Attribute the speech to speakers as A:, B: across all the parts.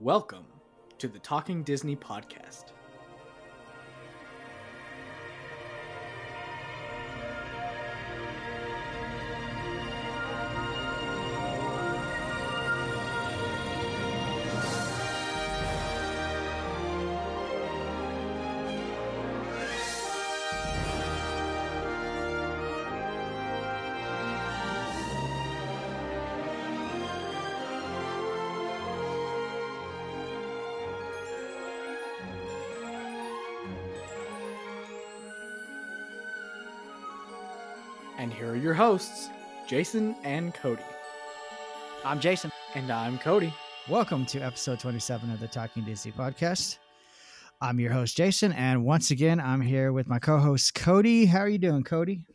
A: Welcome to the Talking Disney podcast. Your hosts, Jason and Cody.
B: I'm Jason.
A: And I'm Cody.
B: Welcome to episode 27 of the Talking Disney podcast. I'm your host, Jason, and once again, I'm here with my co host, Cody. How are you doing, Cody?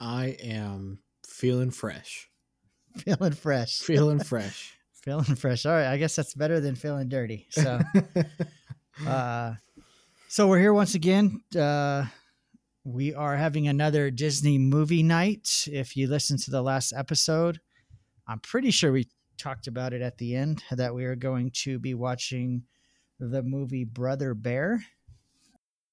A: I am feeling fresh.
B: Feeling fresh.
A: Feeling fresh.
B: feeling fresh. All right. I guess that's better than feeling dirty. So, uh, so we're here once again. Uh, we are having another Disney movie night. If you listen to the last episode, I'm pretty sure we talked about it at the end that we are going to be watching the movie Brother Bear.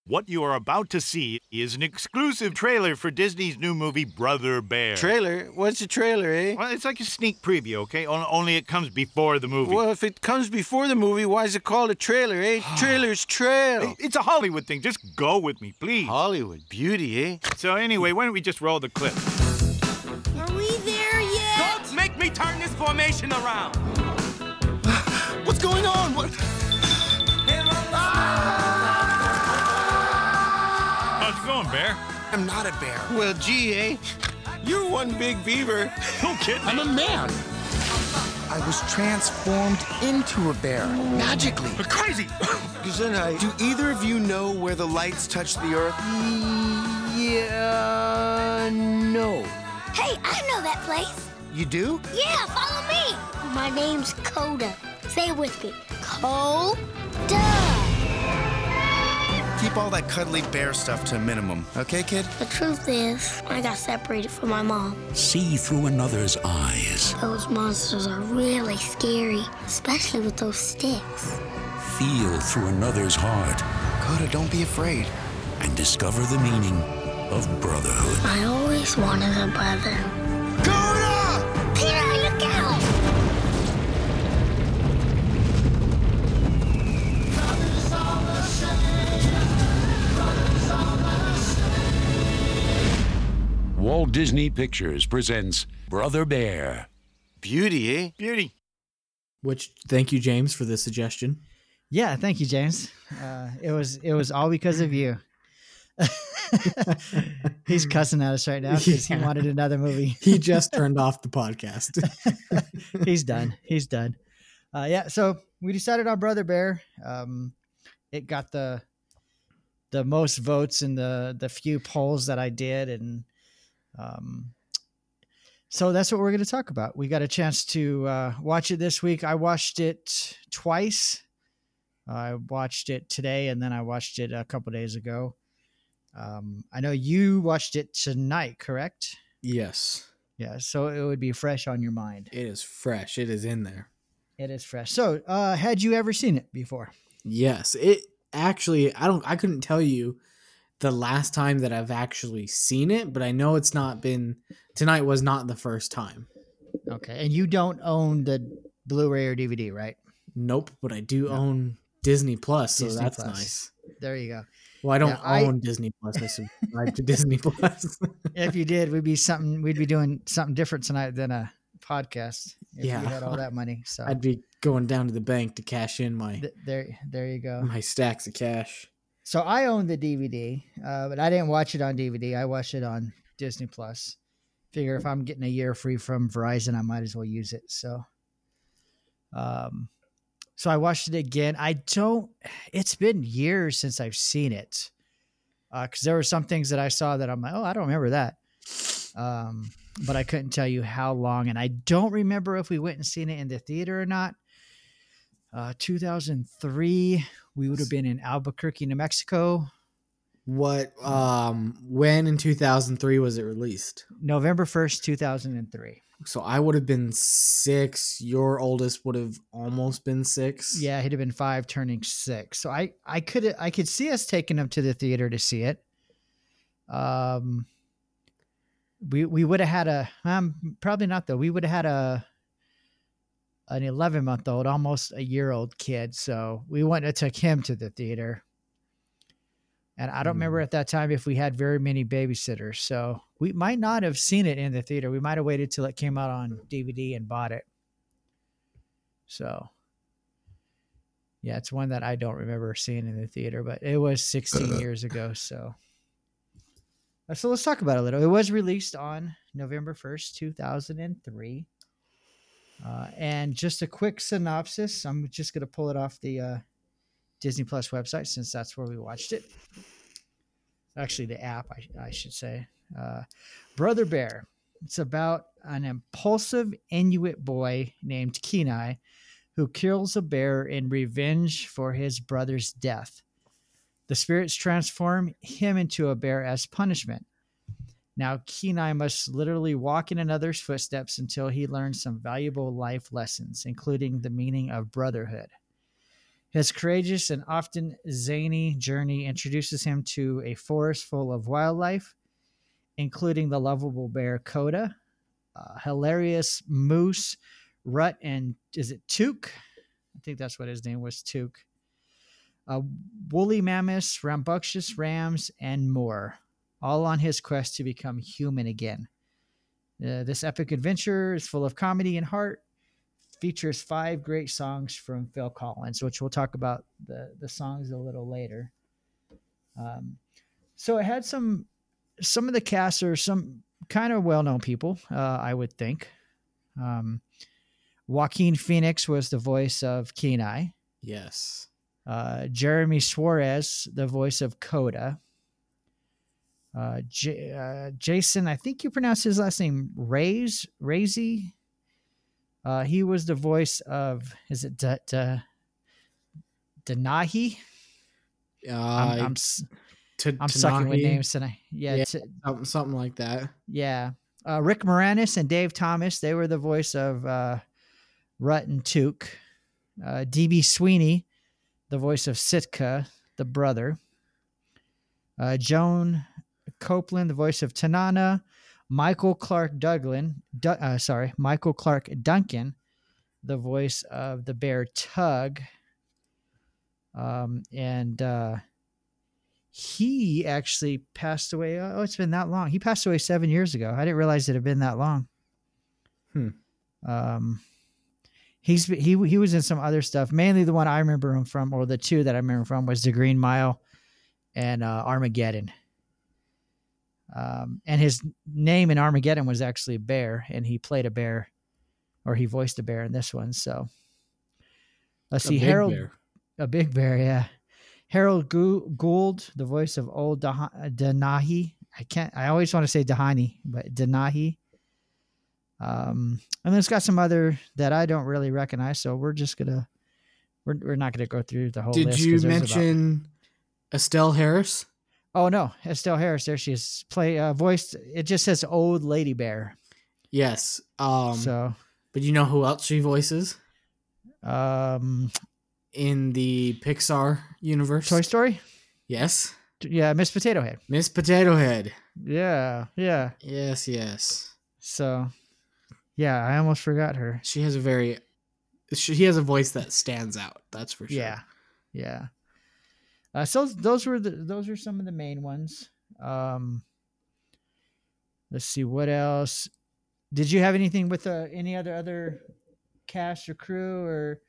C: What you are about to see is an exclusive trailer for Disney's new movie Brother Bear.
D: Trailer? What's a trailer, eh?
C: Well, it's like a sneak preview, okay? On- Only it comes before the movie.
D: Well, if it comes before the movie, why is it called a trailer, eh? Trailers trail.
C: It's a Hollywood thing. Just go with me, please.
D: Hollywood beauty, eh?
C: So anyway, why don't we just roll the clip?
E: Are we there yet?
F: Don't make me turn this formation around.
G: What's going on? What?
C: Going, Bear?
G: I'm not a bear.
D: Well, gee, eh? You're one big beaver.
C: Don't kid
G: I'm a man. I was transformed into a bear magically.
C: You're crazy.
D: Gesundheit.
G: Do either of you know where the lights touch the earth?
D: Yeah, no.
E: Hey, I know that place.
G: You do?
E: Yeah, follow me. My name's Koda. Say it with me. Koda.
G: Keep all that cuddly bear stuff to a minimum, okay, kid?
E: The truth is, I got separated from my mom.
H: See through another's eyes.
E: Those monsters are really scary, especially with those sticks.
H: Feel through another's heart.
G: Koda, don't be afraid.
H: And discover the meaning of brotherhood.
E: I always wanted a brother.
H: Walt Disney Pictures presents Brother Bear.
D: Beauty, eh?
C: Beauty.
A: Which, thank you, James, for the suggestion.
B: Yeah, thank you, James. Uh, it was it was all because of you. He's cussing at us right now because he wanted another movie.
A: He just turned off the podcast.
B: He's done. He's done. Uh, yeah, so we decided on Brother Bear. Um, it got the the most votes in the the few polls that I did, and um, so that's what we're going to talk about. We got a chance to uh, watch it this week. I watched it twice. I watched it today, and then I watched it a couple days ago. Um, I know you watched it tonight, correct?
A: yes,
B: Yeah, so it would be fresh on your mind.
A: it is fresh. It is in there.
B: It is fresh. So, uh, had you ever seen it before?
A: Yes, it actually. I don't. I couldn't tell you the last time that I've actually seen it, but I know it's not been. Tonight was not the first time.
B: Okay, and you don't own the Blu-ray or DVD, right?
A: Nope, but I do own Disney Plus, so
B: Disney
A: that's
B: Plus.
A: nice.
B: There you go.
A: Well, I don't
B: Yeah, I-
A: own Disney Plus. I subscribe to Disney Plus.
B: If you did, we'd be something. We'd be doing something different tonight than a podcast. If
A: Yeah.
B: we had all that money. So
A: I'd be going down to the bank to cash in my
B: th- there, there you go.
A: my stacks of cash.
B: So I own the DVD, uh, but I didn't watch it on DVD. I watched it on Disney Plus. Figure if I'm getting a year free from Verizon, I might as well use it. So, um, so I watched it again. I don't. It's been years since I've seen it, because there were some things that I saw that I'm like, oh, I don't remember that. Um, but I couldn't tell you how long, and I don't remember if we went and seen it in the theater or not. Uh, 2003, we would have been in Albuquerque, New Mexico.
A: What? Um, when in two thousand three was it released?
B: November 1st, 2003.
A: So I would have been six. Your oldest would have almost been six.
B: Yeah, he'd have been five, turning six. So I, I could, I could see us taking him to the theater to see it. Um, we we would have had a, um, probably not though. We would have had a, an eleven month old, almost a year old kid. So we went and took him to the theater. And I don't remember at that time if we had very many babysitters. So we might not have seen it in the theater. We might have waited till it came out on DVD and bought it. So yeah, it's one that I don't remember seeing in the theater, but it was 16 years ago. So, Uh, so let's talk about it a little. It was released on November 1st, 2003. Uh, and just a quick synopsis. I'm just going to pull it off the uh, Disney Plus website since that's where we watched it. Actually, the app, I, I should say. Uh, Brother Bear. It's about an impulsive Inuit boy named Kenai who kills a bear in revenge for his brother's death. The spirits transform him into a bear as punishment. Now, Kenai must literally walk in another's footsteps until he learns some valuable life lessons, including the meaning of brotherhood. His courageous and often zany journey introduces him to a forest full of wildlife, including the lovable bear Koda, hilarious moose, Rutt, and is it Tuke? I think that's what his name was, Tuke. Uh, woolly mammoths, rambunctious rams, and more, all on his quest to become human again. Uh, this epic adventure is full of comedy and heart, features five great songs from Phil Collins, which we'll talk about the the songs a little later. Um, so it had some some of the casts are some kind of well known people, uh, I would think. Um, Joaquin Phoenix was the voice of Kenai.
A: Yes.
B: Uh, Jeremy Suarez, the voice of Koda. Uh, J- uh, Jason, I think you pronounce his last name Rays, Razy. Uh, he was the voice of, is it D- D- Denahi?
A: Uh,
B: I'm, I'm,
A: T-
B: I'm sucking with names tonight. Yeah,
A: Yeah.
B: T-
A: something, something like that.
B: yeah. Uh, Rick Moranis and Dave Thomas, they were the voice of uh, Rutt and Tuke. Uh, DB Sweeney, the voice of Sitka, the brother. Uh, Joan Copeland, the voice of Tanana. Michael Clark Douglin, Du- uh, sorry, Michael Clarke Duncan, the voice of the bear Tug. Um, and uh, he actually passed away. Oh, it's been that long. He passed away seven years ago. I didn't realize it had been that long.
A: Hmm.
B: Um, he's he he was in some other stuff. Mainly the one I remember him from, or the two that I remember from, was the Green Mile and uh, Armageddon. Um, and his name in Armageddon was actually Bear, and he played a bear, or he voiced a bear in this one. So let's
A: A
B: see, Harold,
A: bear.
B: a big bear, yeah. Harold Gould, the voice of old Denahi. I can't. I always want to say Dahani, but Denahi. Um, and then it's got some other that I don't really recognize. So we're just gonna, we're, we're not gonna go through the whole.
A: Did you
B: there's about-
A: mention Estelle Harris?
B: Oh no, Estelle Harris. There she is. Play uh, voiced. It just says old lady bear.
A: Yes. Um,
B: so
A: but you know who else she voices
B: um,
A: in the Pixar universe?
B: Toy Story.
A: Yes.
B: Yeah, Miss Potato Head.
A: Miss Potato Head.
B: Yeah, yeah.
A: Yes, yes.
B: So, yeah, I almost forgot her.
A: She has a very she has a voice that stands out. That's for sure.
B: Yeah, yeah. Uh, so those were the those were some of the main ones. Um, let's see what else. Did you have anything with uh, any other other cast or crew or?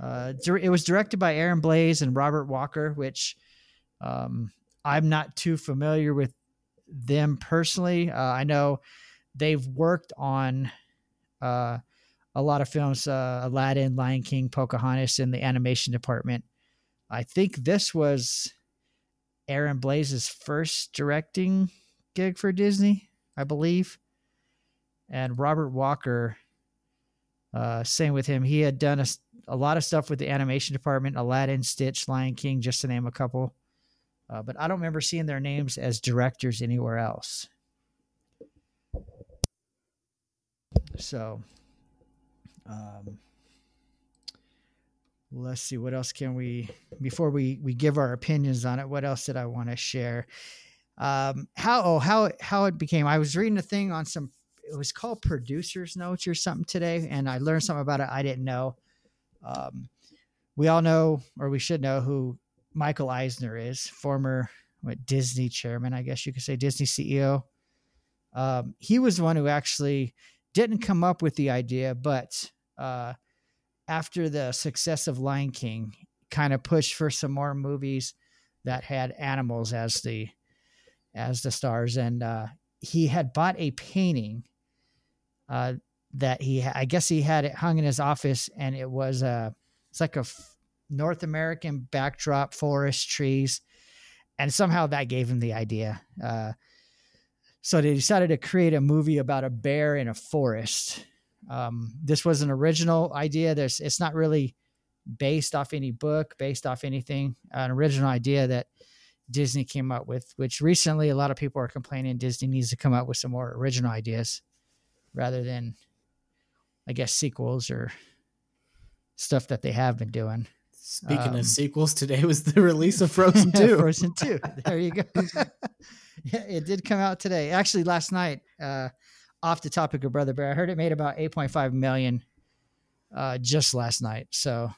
B: Uh, it was directed by Aaron Blaise and Robert Walker, which um, I'm not too familiar with them personally. Uh, I know they've worked on uh, a lot of films, uh, Aladdin, Lion King, Pocahontas, in the animation department. I think this was Aaron Blaise's first directing gig for Disney, I believe. And Robert Walker, uh, same with him. He had done a lot of stuff with the animation department, Aladdin, Stitch, Lion King, just to name a couple. Uh, but I don't remember seeing their names as directors anywhere else. So, um, let's see what else can we before we we give our opinions on it. What else did I want to share? Um, how oh how how it became. I was reading a thing on some. It was called producers notes or something today, and I learned something about it I didn't know. Um, we all know, or we should know, who Michael Eisner is, former what, Disney chairman, I guess you could say, Disney CEO. Um, he was the one who actually didn't come up with the idea, but uh, after the success of Lion King, kind of pushed for some more movies that had animals as the as the stars, and uh, he had bought a painting uh, that he I guess he had it hung in his office, and it was a it's like a North American backdrop, forest, trees, and somehow that gave him the idea. Uh, so they decided to create a movie about a bear in a forest. Um, this was an original idea. There's, it's not really based off any book, based off anything. An original idea that Disney came up with, which recently a lot of people are complaining Disney needs to come up with some more original ideas rather than, I guess, sequels or stuff that they have been doing.
A: Speaking
B: Um,
A: of sequels, today was the release of Frozen 2.
B: Frozen 2. There you go. yeah, it did come out today. Actually, last night, uh, off the topic of Brother Bear, I heard it made about 8.5 million uh, just last night. So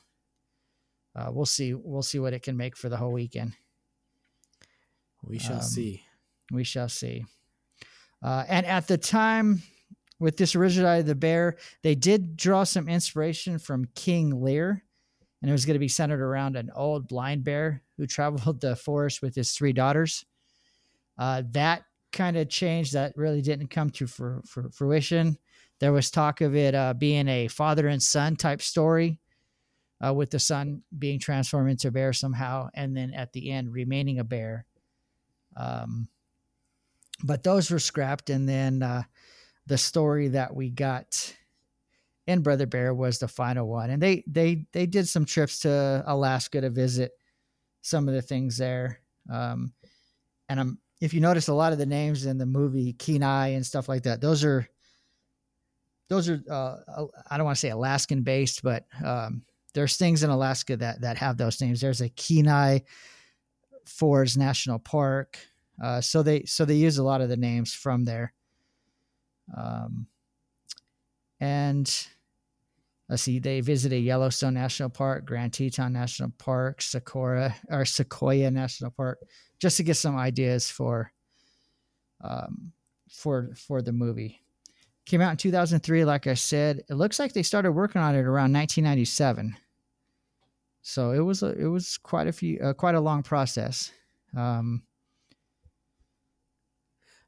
B: uh, we'll see. We'll see what it can make for the whole weekend.
A: We shall
B: Um,
A: see.
B: We shall see. Uh, and at the time, with this original Eye of the Bear, they did draw some inspiration from King Lear, and it was going to be centered around an old blind bear who traveled the forest with his three daughters. Uh, that kind of change That really didn't come to fr- fr- fruition. There was talk of it uh, being a father and son type story, uh, with the son being transformed into a bear somehow, and then at the end remaining a bear. Um, but those were scrapped, and then uh, the story that we got in Brother Bear was the final one, and they they they did some trips to Alaska to visit some of the things there. Um, and I'm if you notice a lot of the names in the movie Kenai and stuff like that, those are those are uh, I don't want to say Alaskan based, but um, there's things in Alaska that that have those names. There's a Kenai Forest National Park. Uh, so they so they use a lot of the names from there. Um, and let's see, they visited Yellowstone National Park, Grand Teton National Park, Sequoia or Sequoia National Park, just to get some ideas for um, for for the movie. Came out in 2003, like I said. It looks like they started working on it around 1997. So it was a, it was quite a few uh, quite a long process. Um,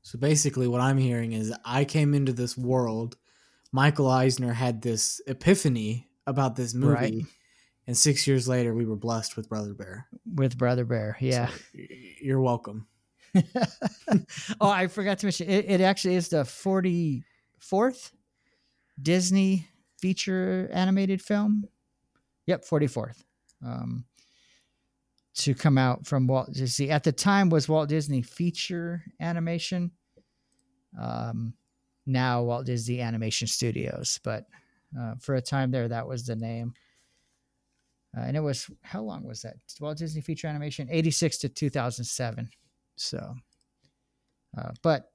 A: So basically, what I'm hearing is I came into this world. Michael Eisner had this epiphany about this movie,
B: Right.
A: and six years later, we were blessed with Brother Bear.
B: with Brother Bear, yeah.
A: So, you're welcome.
B: oh, I forgot to mention it, it actually is the 44th Disney feature animated film. Yep, 44th. Um, to come out from Walt Disney. At the time was Walt Disney feature animation. Um, now Walt Disney Animation Studios, but uh, for a time there, that was the name. Uh, and it was how long was that? Walt Disney feature animation, 86 to 2007. So, uh, but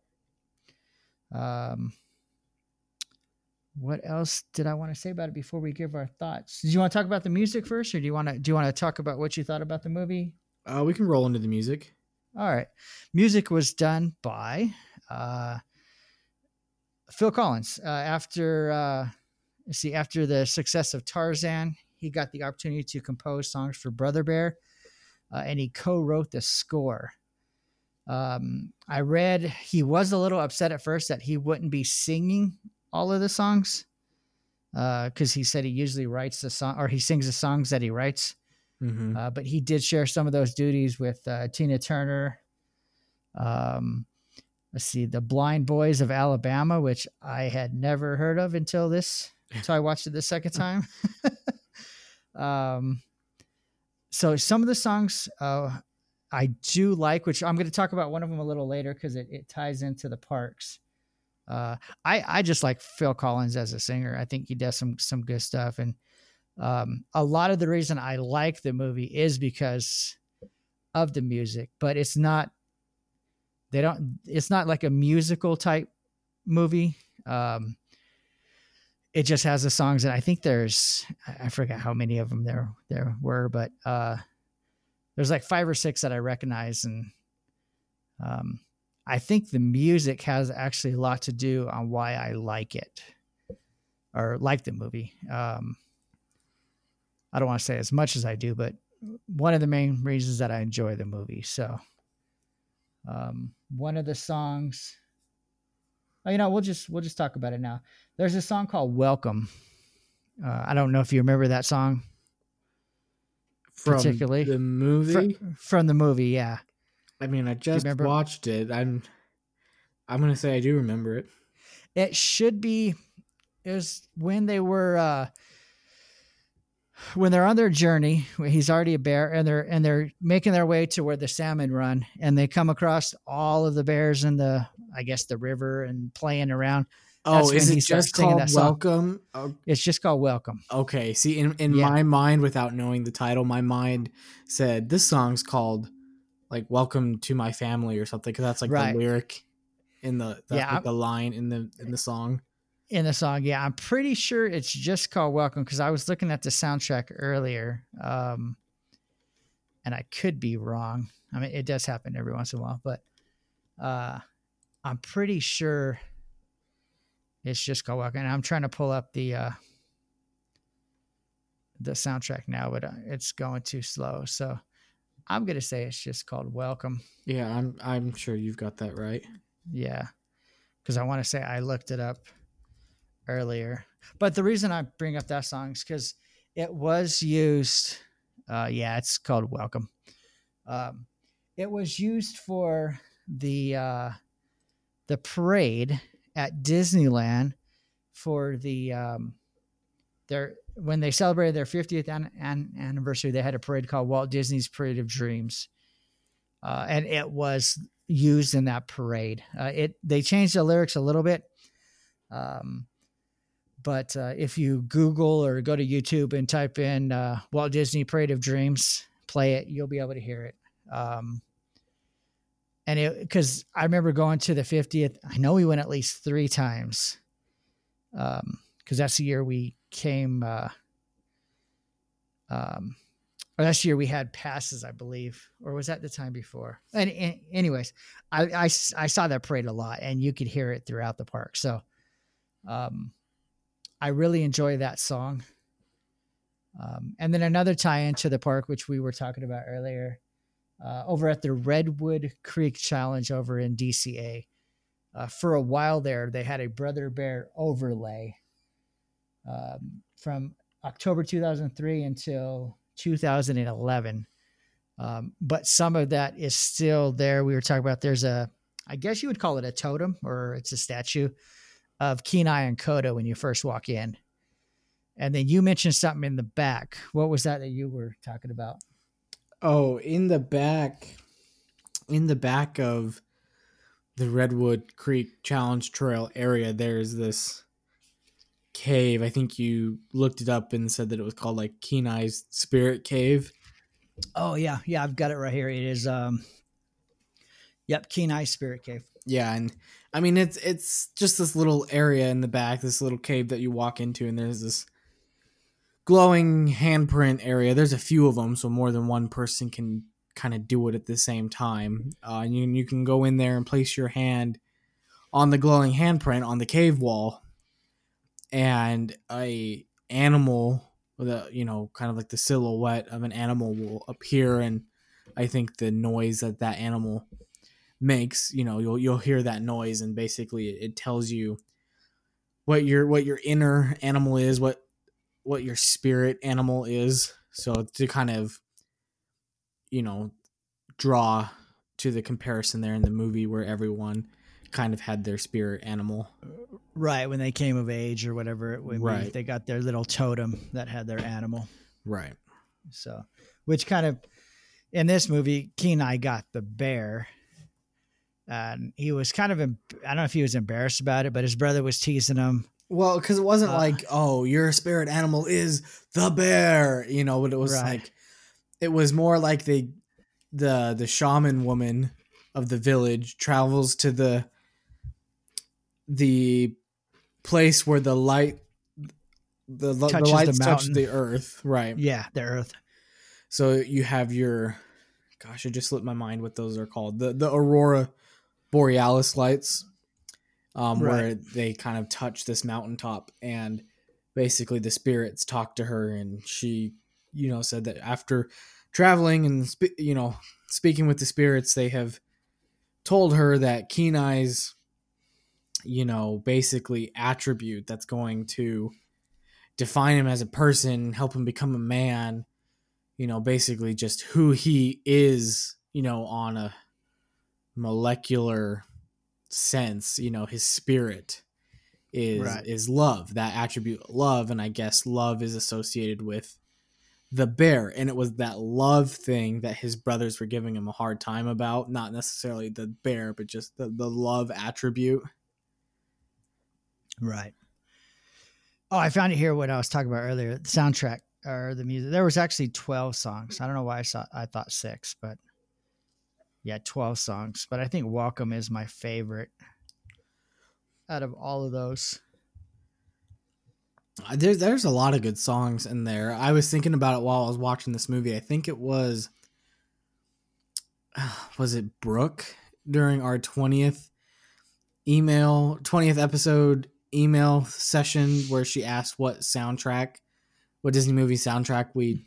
B: um, what else did I want to say about it before we give our thoughts? Do you want to talk about the music first, or do you want to do you want to talk about what you thought about the movie?
A: Uh, we can roll into the music.
B: All right, music was done by uh, Phil Collins. Uh, after uh, let's see, after the success of Tarzan, he got the opportunity to compose songs for Brother Bear, uh, and he co-wrote the score. Um, I read he was a little upset at first that he wouldn't be singing all of the songs because he said he usually writes the song or he sings the songs that he writes.
A: Mm-hmm.
B: Uh, but he did share some of those duties with uh, Tina Turner. Um, let's see, the Blind Boys of Alabama, which I had never heard of until this, until I watched it the second time. um, so some of the songs uh, I do like, which I'm going to talk about one of them a little later because it, it ties into the parks. Uh, I I just like Phil Collins as a singer. I think he does some some good stuff, and um, a lot of the reason I like the movie is because of the music. But it's not. They don't. It's not like a musical type movie. Um, it just has the songs, and I think there's I forget how many of them there there were, but uh, there's like five or six that I recognize, and um, I think the music has actually a lot to do on why I like it or like the movie. Um, I don't want to say as much as I do, but one of the main reasons that I enjoy the movie. So, um, one of the songs. Oh, you know, we'll just we'll just talk about it now. There's a song called "Welcome." Uh, I don't know if you remember that song
A: From
B: Particularly
A: the movie.
B: from the movie. Yeah,
A: I mean, I just watched it. I'm I'm gonna say I do remember it.
B: it should be it was when they were uh when they're on their journey he's already a bear and they're and they're making their way to where the salmon run and they come across all of the bears in the i guess the river and playing around oh, That's
A: Oh, is it just called. Welcome? Oh,
B: it's just called welcome
A: okay. See, in in
B: Yeah.
A: my mind, without knowing the title, my mind said this song's called like "Welcome to My Family" or something because that's like
B: Right.
A: the lyric in the that's
B: Yeah,
A: like the line in the in the song.
B: In the song yeah i'm pretty sure it's just called welcome because i was looking at the soundtrack earlier um and i could be wrong i mean it does happen every once in a while but uh i'm pretty sure it's just called welcome and i'm trying to pull up the uh the soundtrack now but uh, it's going too slow so i'm gonna say it's just called welcome
A: Yeah, I'm I'm sure you've got that right.
B: yeah. Because I want to say I looked it up earlier. But the reason I bring up that song is because it was used. Uh, yeah, it's called Welcome. Um, it was used for the uh, the parade at Disneyland for the um, their when they celebrated their 50th an- an- anniversary. They had a parade called Walt Disney's Parade of Dreams, uh, and it was used in that parade. Uh, it they changed the lyrics a little bit, um, but uh, if you Google or go to YouTube and type in uh, Walt Disney Parade of Dreams, play it, you'll be able to hear it. Um, and it because I remember going to the 50th. I know we went at least three times, because that's the year we came. Uh, um, or the year we had passes, I believe, or was that the time before? And, and anyways, I saw that parade a lot, and you could hear it throughout the park. So, um, I really enjoy that song. Um, and then another tie-in to the park, which we were talking about earlier, uh, over at the Redwood Creek Challenge over in DCA. Uh, for a while there, they had a Brother Bear overlay um, from October 2003 until 2011. Um, but some of that is still there. We were talking about there's a, I guess you would call it a totem or it's a statue of Kenai and Koda when you first walk in. And then you mentioned something in the back. What was that that you were talking about?
A: Oh, in the back, in the back of the Redwood Creek Challenge Trail area, there's this cave. I think you looked it up and said that it was called like Kenai's Spirit Cave.
B: Oh yeah, yeah, I've got it right here. It is um Yep, Kenai Spirit Cave.
A: Yeah, and I mean it's it's just this little area in the back, this little cave that you walk into, and there's this glowing handprint area. There's a few of them, so more than one person can kind of do it at the same time. Uh, and you you can go in there and place your hand on the glowing handprint on the cave wall, and a animal with a you know kind of like the silhouette of an animal will appear, and I think the noise that that animal makes you know you'll you'll hear that noise and basically it, it tells you what your what your inner animal is what what your spirit animal is so to kind of you know draw to the comparison there in the movie where everyone kind of had their spirit animal uh,
B: Right, when they came of age or whatever it would be.
A: Right.
B: They got their little totem that had their animal.
A: right
B: So, which kind of in this movie, Kenai got the bear, and he was kind of em- I don't know if he was embarrassed about it, but his brother was teasing him.
A: Well, because it wasn't
B: Uh,
A: like, oh, your spirit animal is the bear, you know, but it was
B: Right.
A: like, it was more like the, the the shaman woman of the village travels to the, the place where the light, the, the
B: Touches the
A: lights touch the earth, right?
B: Yeah, the Earth.
A: So you have your, gosh, I just slipped my mind what those are called. The the aurora borealis lights, um, where they kind of touch this mountaintop, and basically the spirits talk to her, and she, you know, said that after traveling and spe- you know speaking with the spirits, they have told her that Kenai's, you know, basically attribute that's going to define him as a person, help him become a man you know, basically just who he is, you know, on a molecular sense, you know, his spirit is
B: Right.
A: is love, that attribute love, and I guess love is associated with the bear, and it was that love thing that his brothers were giving him a hard time about, not necessarily the bear, but just the, the love attribute.
B: Right. Oh, I found it here. What I was talking about earlier, the soundtrack or the music. There was actually twelve songs. I don't know why I saw. I thought six, but yeah, twelve songs. But I think "Welcome" is my favorite out of all of those.
A: Uh, There's there's a lot of good songs in there. I was thinking about it while I was watching this movie. I think it was was it Brooke during our 20th email 20th episode email session where she asked what soundtrack what Disney movie soundtrack we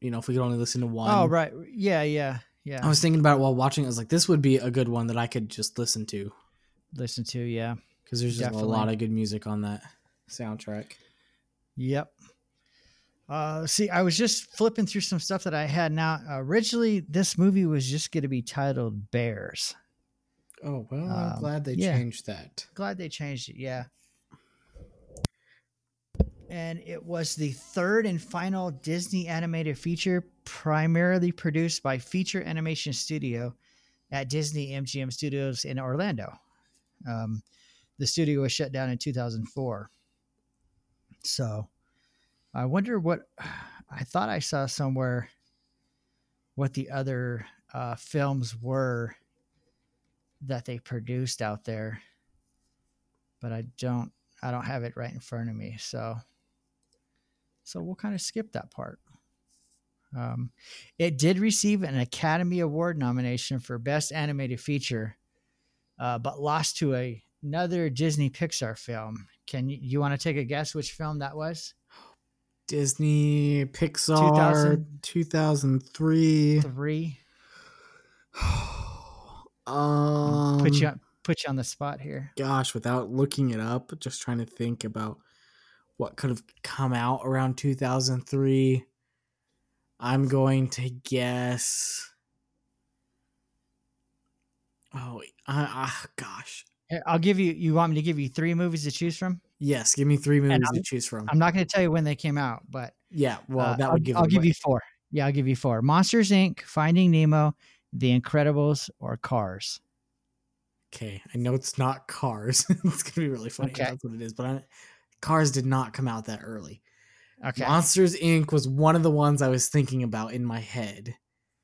A: you know if we could only listen to one.
B: Oh, right. Yeah, yeah, yeah.
A: I was thinking about it while watching. it. I was like this would be a good one that I could just listen to
B: Listen to yeah.
A: because there's just
B: Definitely.
A: a lot of good music on that soundtrack.
B: Yep. Uh, see, I was just flipping through some stuff that I had. Now, originally, this movie was just going to be titled Bears.
A: Oh well, I'm
B: Um,
A: glad they
B: yeah.
A: changed that.
B: Glad they changed it. Yeah. And it was the third and final Disney animated feature, primarily produced by Feature Animation Studio at Disney MGM Studios in Orlando. Um, the studio was shut down in 2004. So I wonder what I thought I saw somewhere what the other uh, films were that they produced out there but I don't I don't have it right in front of me. So so we'll kind of skip that part. Um, it did receive an Academy Award nomination for Best Animated Feature, uh, but lost to a, another Disney Pixar film. Can you, you want to take a guess which film that was?
A: Disney, Pixar, 2003.
B: Three.
A: um,
B: put you on, put you on the spot here.
A: gosh, without looking it up, just trying to think about what could have come out around 2003. I'm going to guess. Oh, I, gosh.
B: I'll give you. You want me to give you three movies to choose from?
A: Yes, give me three movies to choose from.
B: I'm not going to tell you when they came out, but
A: yeah, well,
B: Uh,
A: that
B: I'll,
A: would give.
B: I'll give
A: away.
B: you four. Yeah, I'll give you four. Monsters Inc., Finding Nemo, The Incredibles, or Cars.
A: Okay, I know it's not Cars. it's gonna be really funny.
B: Okay.
A: That's what it is. But I, Cars did not come out that early.
B: Okay.
A: Monsters Inc. was one of the ones I was thinking about in my head.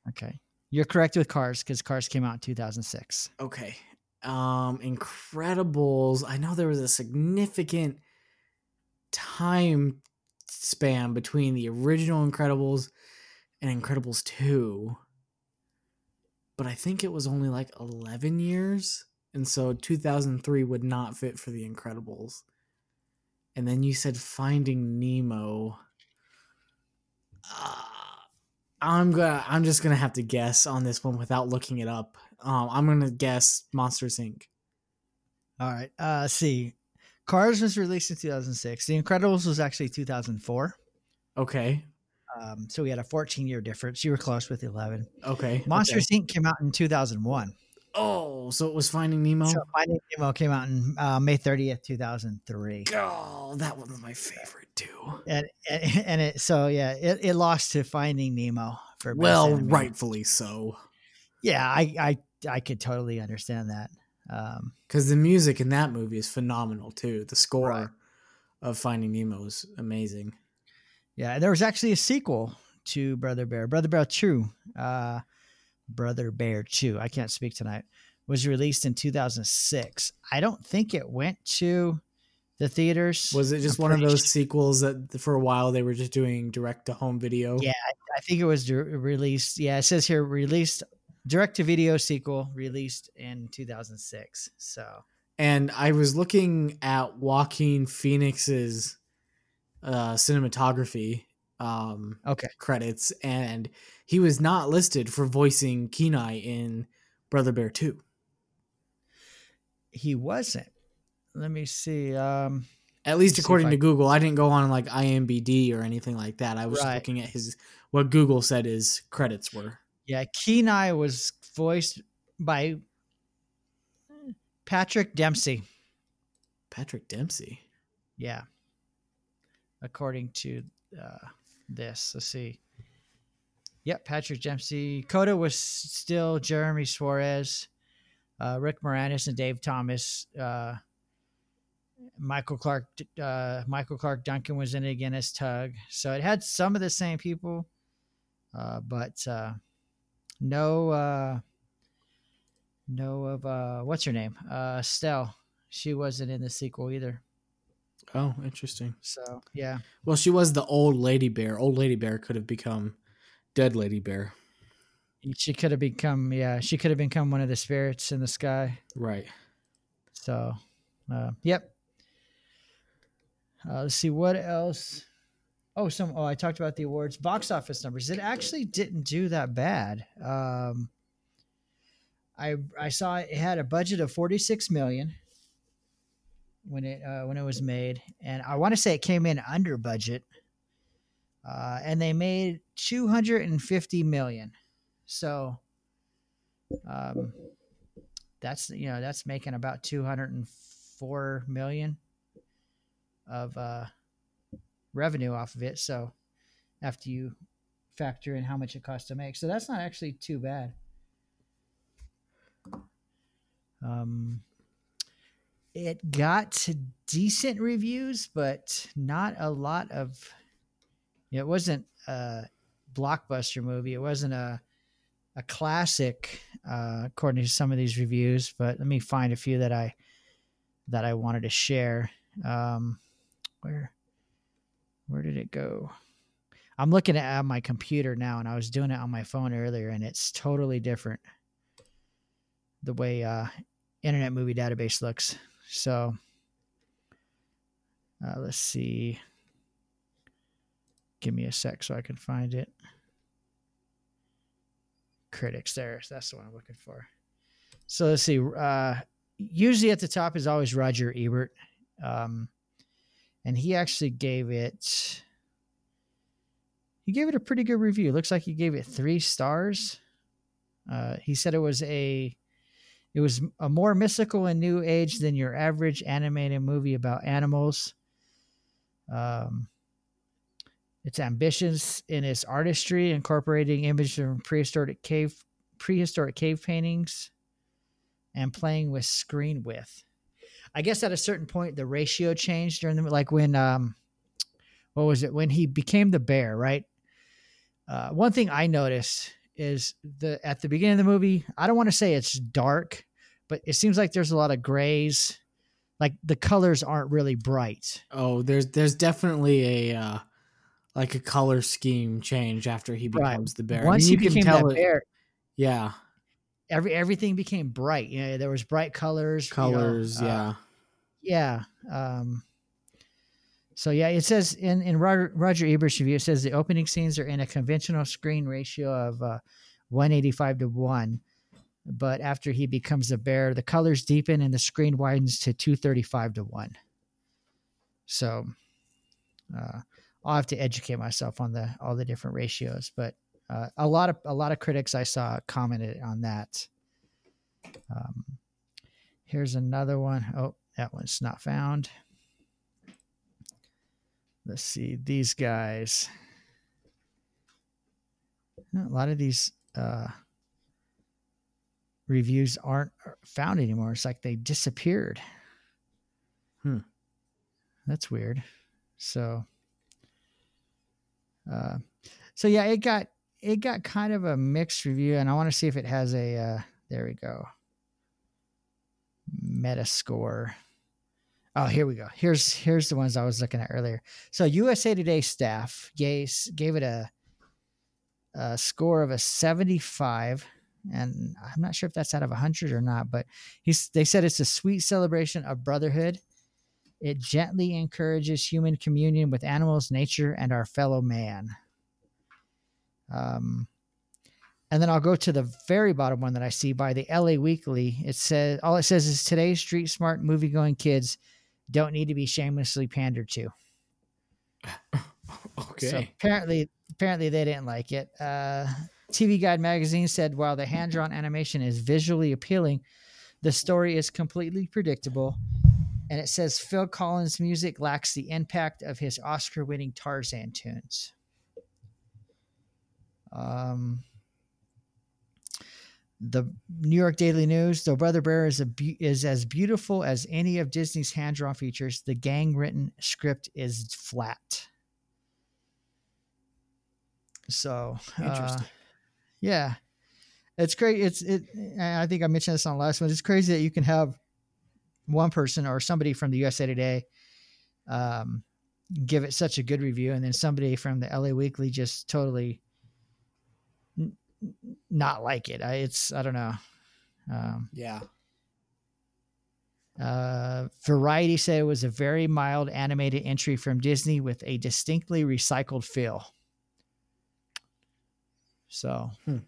B: Okay. You're correct with Cars because Cars came out in 2006.
A: Okay. Um Incredibles, I know there was a significant time span between the original Incredibles and Incredibles 2. But I think it was only like 11 years, and so 2003 would not fit for the Incredibles. And then you said Finding Nemo. Uh, I'm gonna. I'm just gonna have to guess on this one without looking it up. Um, I'm gonna guess Monsters Inc.
B: All right. Uh, see. Cars was released in 2006. The Incredibles was actually 2004.
A: Okay.
B: Um, so we had a 14 year difference. You were close with 11.
A: Okay.
B: Monsters Inc. came out in 2001.
A: Oh, so it was Finding Nemo.
B: So Finding Nemo came out in uh, May 30th, 2003.
A: oh, that one's my favorite too.
B: And, and, and it, so yeah, it, it lost to Finding Nemo for best
A: Well, rightfully so.
B: Yeah, I, I I could totally understand that. Um,
A: because the music in that movie is phenomenal too. The score
B: Right.
A: of Finding Nemo is amazing.
B: yeah, there was actually a sequel to Brother Bear, Brother Bear Two, uh, Brother Bear Two. I can't speak tonight. Was released in 2006. I don't think it went to the theaters.
A: Was it just
B: I'm
A: one of those
B: su-
A: sequels that for a while they were just doing direct to home video?
B: Yeah, I think it was released. Yeah, it says here released direct to video sequel released in 2006. So
A: And I was looking at Joaquin Phoenix's uh, cinematography um,
B: okay,
A: credits, and he was not listed for voicing Kenai in Brother Bear 2.
B: he wasn't. Let me see. Um,
A: At least
B: Let's see if
A: according
B: I-
A: to Google. I didn't go on like IMBD or anything like that. I was
B: Right.
A: looking at his what Google said his credits were.
B: yeah, Kenai was voiced by Patrick Dempsey.
A: Patrick Dempsey.
B: Yeah. According to uh, this, let's see. Yep, Patrick Dempsey. Koda was still Jeremy Suarez, uh, Rick Moranis, and Dave Thomas. Uh, Michael Clarke, uh, Michael Clarke Duncan was in it again as Tug. So it had some of the same people, uh, but uh, no, uh, no of uh, what's her name, uh, Stell. She wasn't in the sequel either.
A: Oh, interesting.
B: So yeah,
A: Well, she was the old lady bear. Old lady bear could have become dead lady bear.
B: she could have become yeah she could have become one of the spirits in the sky.
A: Right.
B: So, uh, yep. Uh, let's see what else. Oh, some. Oh, I talked about the awards box office numbers. It actually didn't do that bad. Um, I I saw it had a budget of forty six million when it uh, when it was made, and I want to say it came in under budget. Uh, and they made two hundred and fifty million. So, um, that's you know that's making about 204 million of uh revenue off of it so after you factor in how much it costs to make so that's not actually too bad um it got decent reviews but not a lot of it wasn't a blockbuster movie. It wasn't a a classic uh, according to some of these reviews but let me find a few that i that i wanted to share. Um where where did it go? I'm looking at my computer now and i was doing it on my phone earlier and it's totally different the way uh internet movie database looks so uh, let's see give me a sec so i can find it critics there. That's the one I'm looking for. So let's see. Uh, usually at the top is always Roger Ebert. Um, and he actually gave it, he gave it a pretty good review. Looks like he gave it three stars. Uh, he said it was a, it was a more mystical and new age than your average animated movie about animals. Um, it's ambitious in its artistry, incorporating images from prehistoric cave prehistoric cave paintings and playing with screen width. I guess at a certain point the ratio changed during the like when um what was it when he became the bear, right? Uh, one thing I noticed is the at the beginning of the movie, I don't want to say it's dark, but it seems like there's a lot of grays. Like the colors aren't really bright.
A: Oh, there's there's definitely a uh, like a color scheme change after he
B: Right.
A: becomes the bear. I
B: Once
A: mean,
B: he
A: you can
B: became
A: tell
B: that
A: it-
B: bear,
A: Yeah,
B: every everything became bright. You know, there was bright colors. you know,
A: colors.
B: uh,
A: yeah,
B: yeah. Um, so yeah, it says in in Roger, Roger Ebert's review, it says the opening scenes are in a conventional screen ratio of uh, 185 to one, but after he becomes a bear, the colors deepen and the screen widens to 235 to one. So, uh, I'll have to educate myself on the all the different ratios, but uh, a lot of a lot of critics I saw commented on that. Um, here's another one. Oh, that one's not found. Let's see these guys. A lot of these. Uh, reviews aren't found anymore. It's like they disappeared.
A: Hmm.
B: That's weird. So, uh, so yeah, it got it got kind of a mixed review, and I want to see if it has a. Uh, there we go. Metascore. Oh, here we go. Here's here's the ones I was looking at earlier. So USA Today staff gave gave it a, a score of a 75 and I'm not sure if that's out of 100 or not, but he's they said it's a sweet celebration of brotherhood. It gently encourages human communion with animals, nature, and our fellow man. Um, and then I'll go to the very bottom one that I see by the LA Weekly. It says all it says is today's street smart movie going kids don't need to be shamelessly pandered to.
A: Okay.
B: So apparently, apparently they didn't like it. Uh, TV Guide magazine said while the hand drawn animation is visually appealing, the story is completely predictable. And it says Phil Collins' music lacks the impact of his Oscar winning Tarzan tunes. Um, the New York Daily News, though Brother Bear is, a be- is as beautiful as any of Disney's hand drawn features, the gang written script is flat. So, uh, yeah, it's great. It's it. I think I mentioned this on the last one. It's crazy that you can have one person or somebody from the USA Today um, give it such a good review, and then somebody from the LA Weekly just totally not like it. I, it's I don't know. Um,
A: yeah.
B: uh, Variety said it was a very mild animated entry from Disney with a distinctly recycled feel. So,
A: Hmm.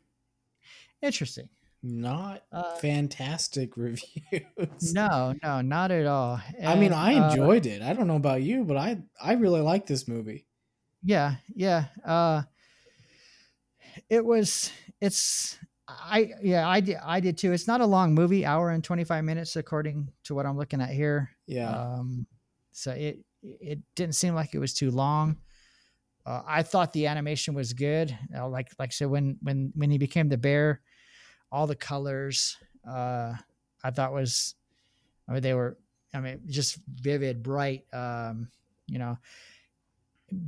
B: interesting.
A: Not
B: Uh,
A: fantastic reviews.
B: No, no, not at all.
A: I mean,
B: And,
A: I
B: uh,
A: enjoyed it. I don't know about you, but I I really like this movie.
B: yeah, yeah. Uh, it was. It's. I yeah. I did. I did too. It's not a long movie. Hour and twenty five minutes, according to what I'm looking at here.
A: Yeah.
B: Um, so it it didn't seem like it was too long. Uh, I thought the animation was good. Uh, like like so when when when he became the bear, all the colors uh, I thought was, I mean they were I mean just vivid, bright. Um, you know,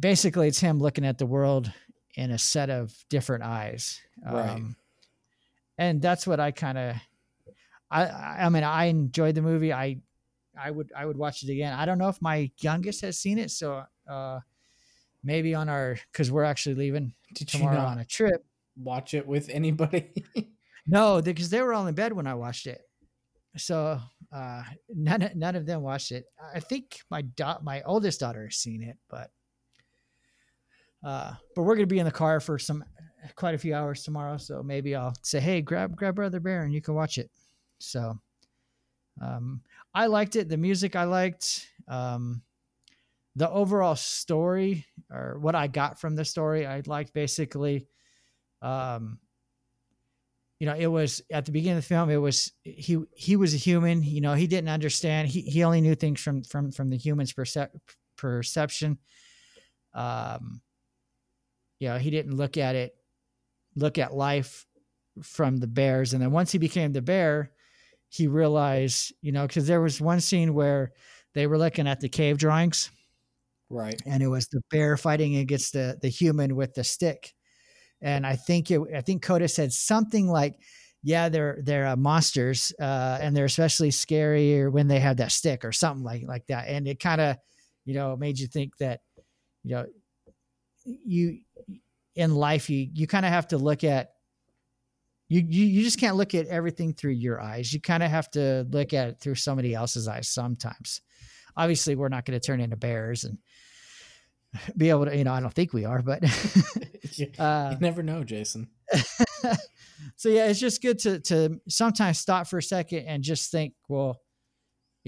B: basically it's him looking at the world in a set of different eyes.
A: Right.
B: Um, and that's what I kind of I I mean I enjoyed the movie. I I would I would watch it again. I don't know if my youngest has seen it, so uh maybe on our because we're actually leaving
A: Did
B: tomorrow on a trip.
A: watch it with anybody?
B: No, because they were all in bed when I watched it, so uh none of- none of them watched it. I think my da- my oldest daughter has seen it, but uh but we're gonna be in the car for some quite a few hours tomorrow, so maybe I'll say, hey, grab grab Brother Bear and you can watch it. So um I liked it. The music I liked. Um the overall story or what I got from the story, I liked basically. Um, you know, it was at the beginning of the film. It was he he was a human. You know, he didn't understand. He he only knew things from from from the human's percep- perception. Um, you know, he didn't look at it, look at life from the bears. And then once he became the bear, he realized, you know, because there was one scene where they were looking at the cave drawings
A: right.
B: and it was the bear fighting against the the human with the stick. And I think it, I think Koda said something like, "Yeah, they're they're uh, monsters, uh, and they're especially scarier when they have that stick or something like like that." And it kind of, you know, made you think that, you know, you in life you you kind of have to look at you, you you just can't look at everything through your eyes. You kind of have to look at it through somebody else's eyes sometimes. Obviously, we're not going to turn into bears and be able to, you know, I don't think we are, but
A: you,
B: uh,
A: you never know, Jason.
B: so yeah, it's just good to to sometimes stop for a second and just think, well,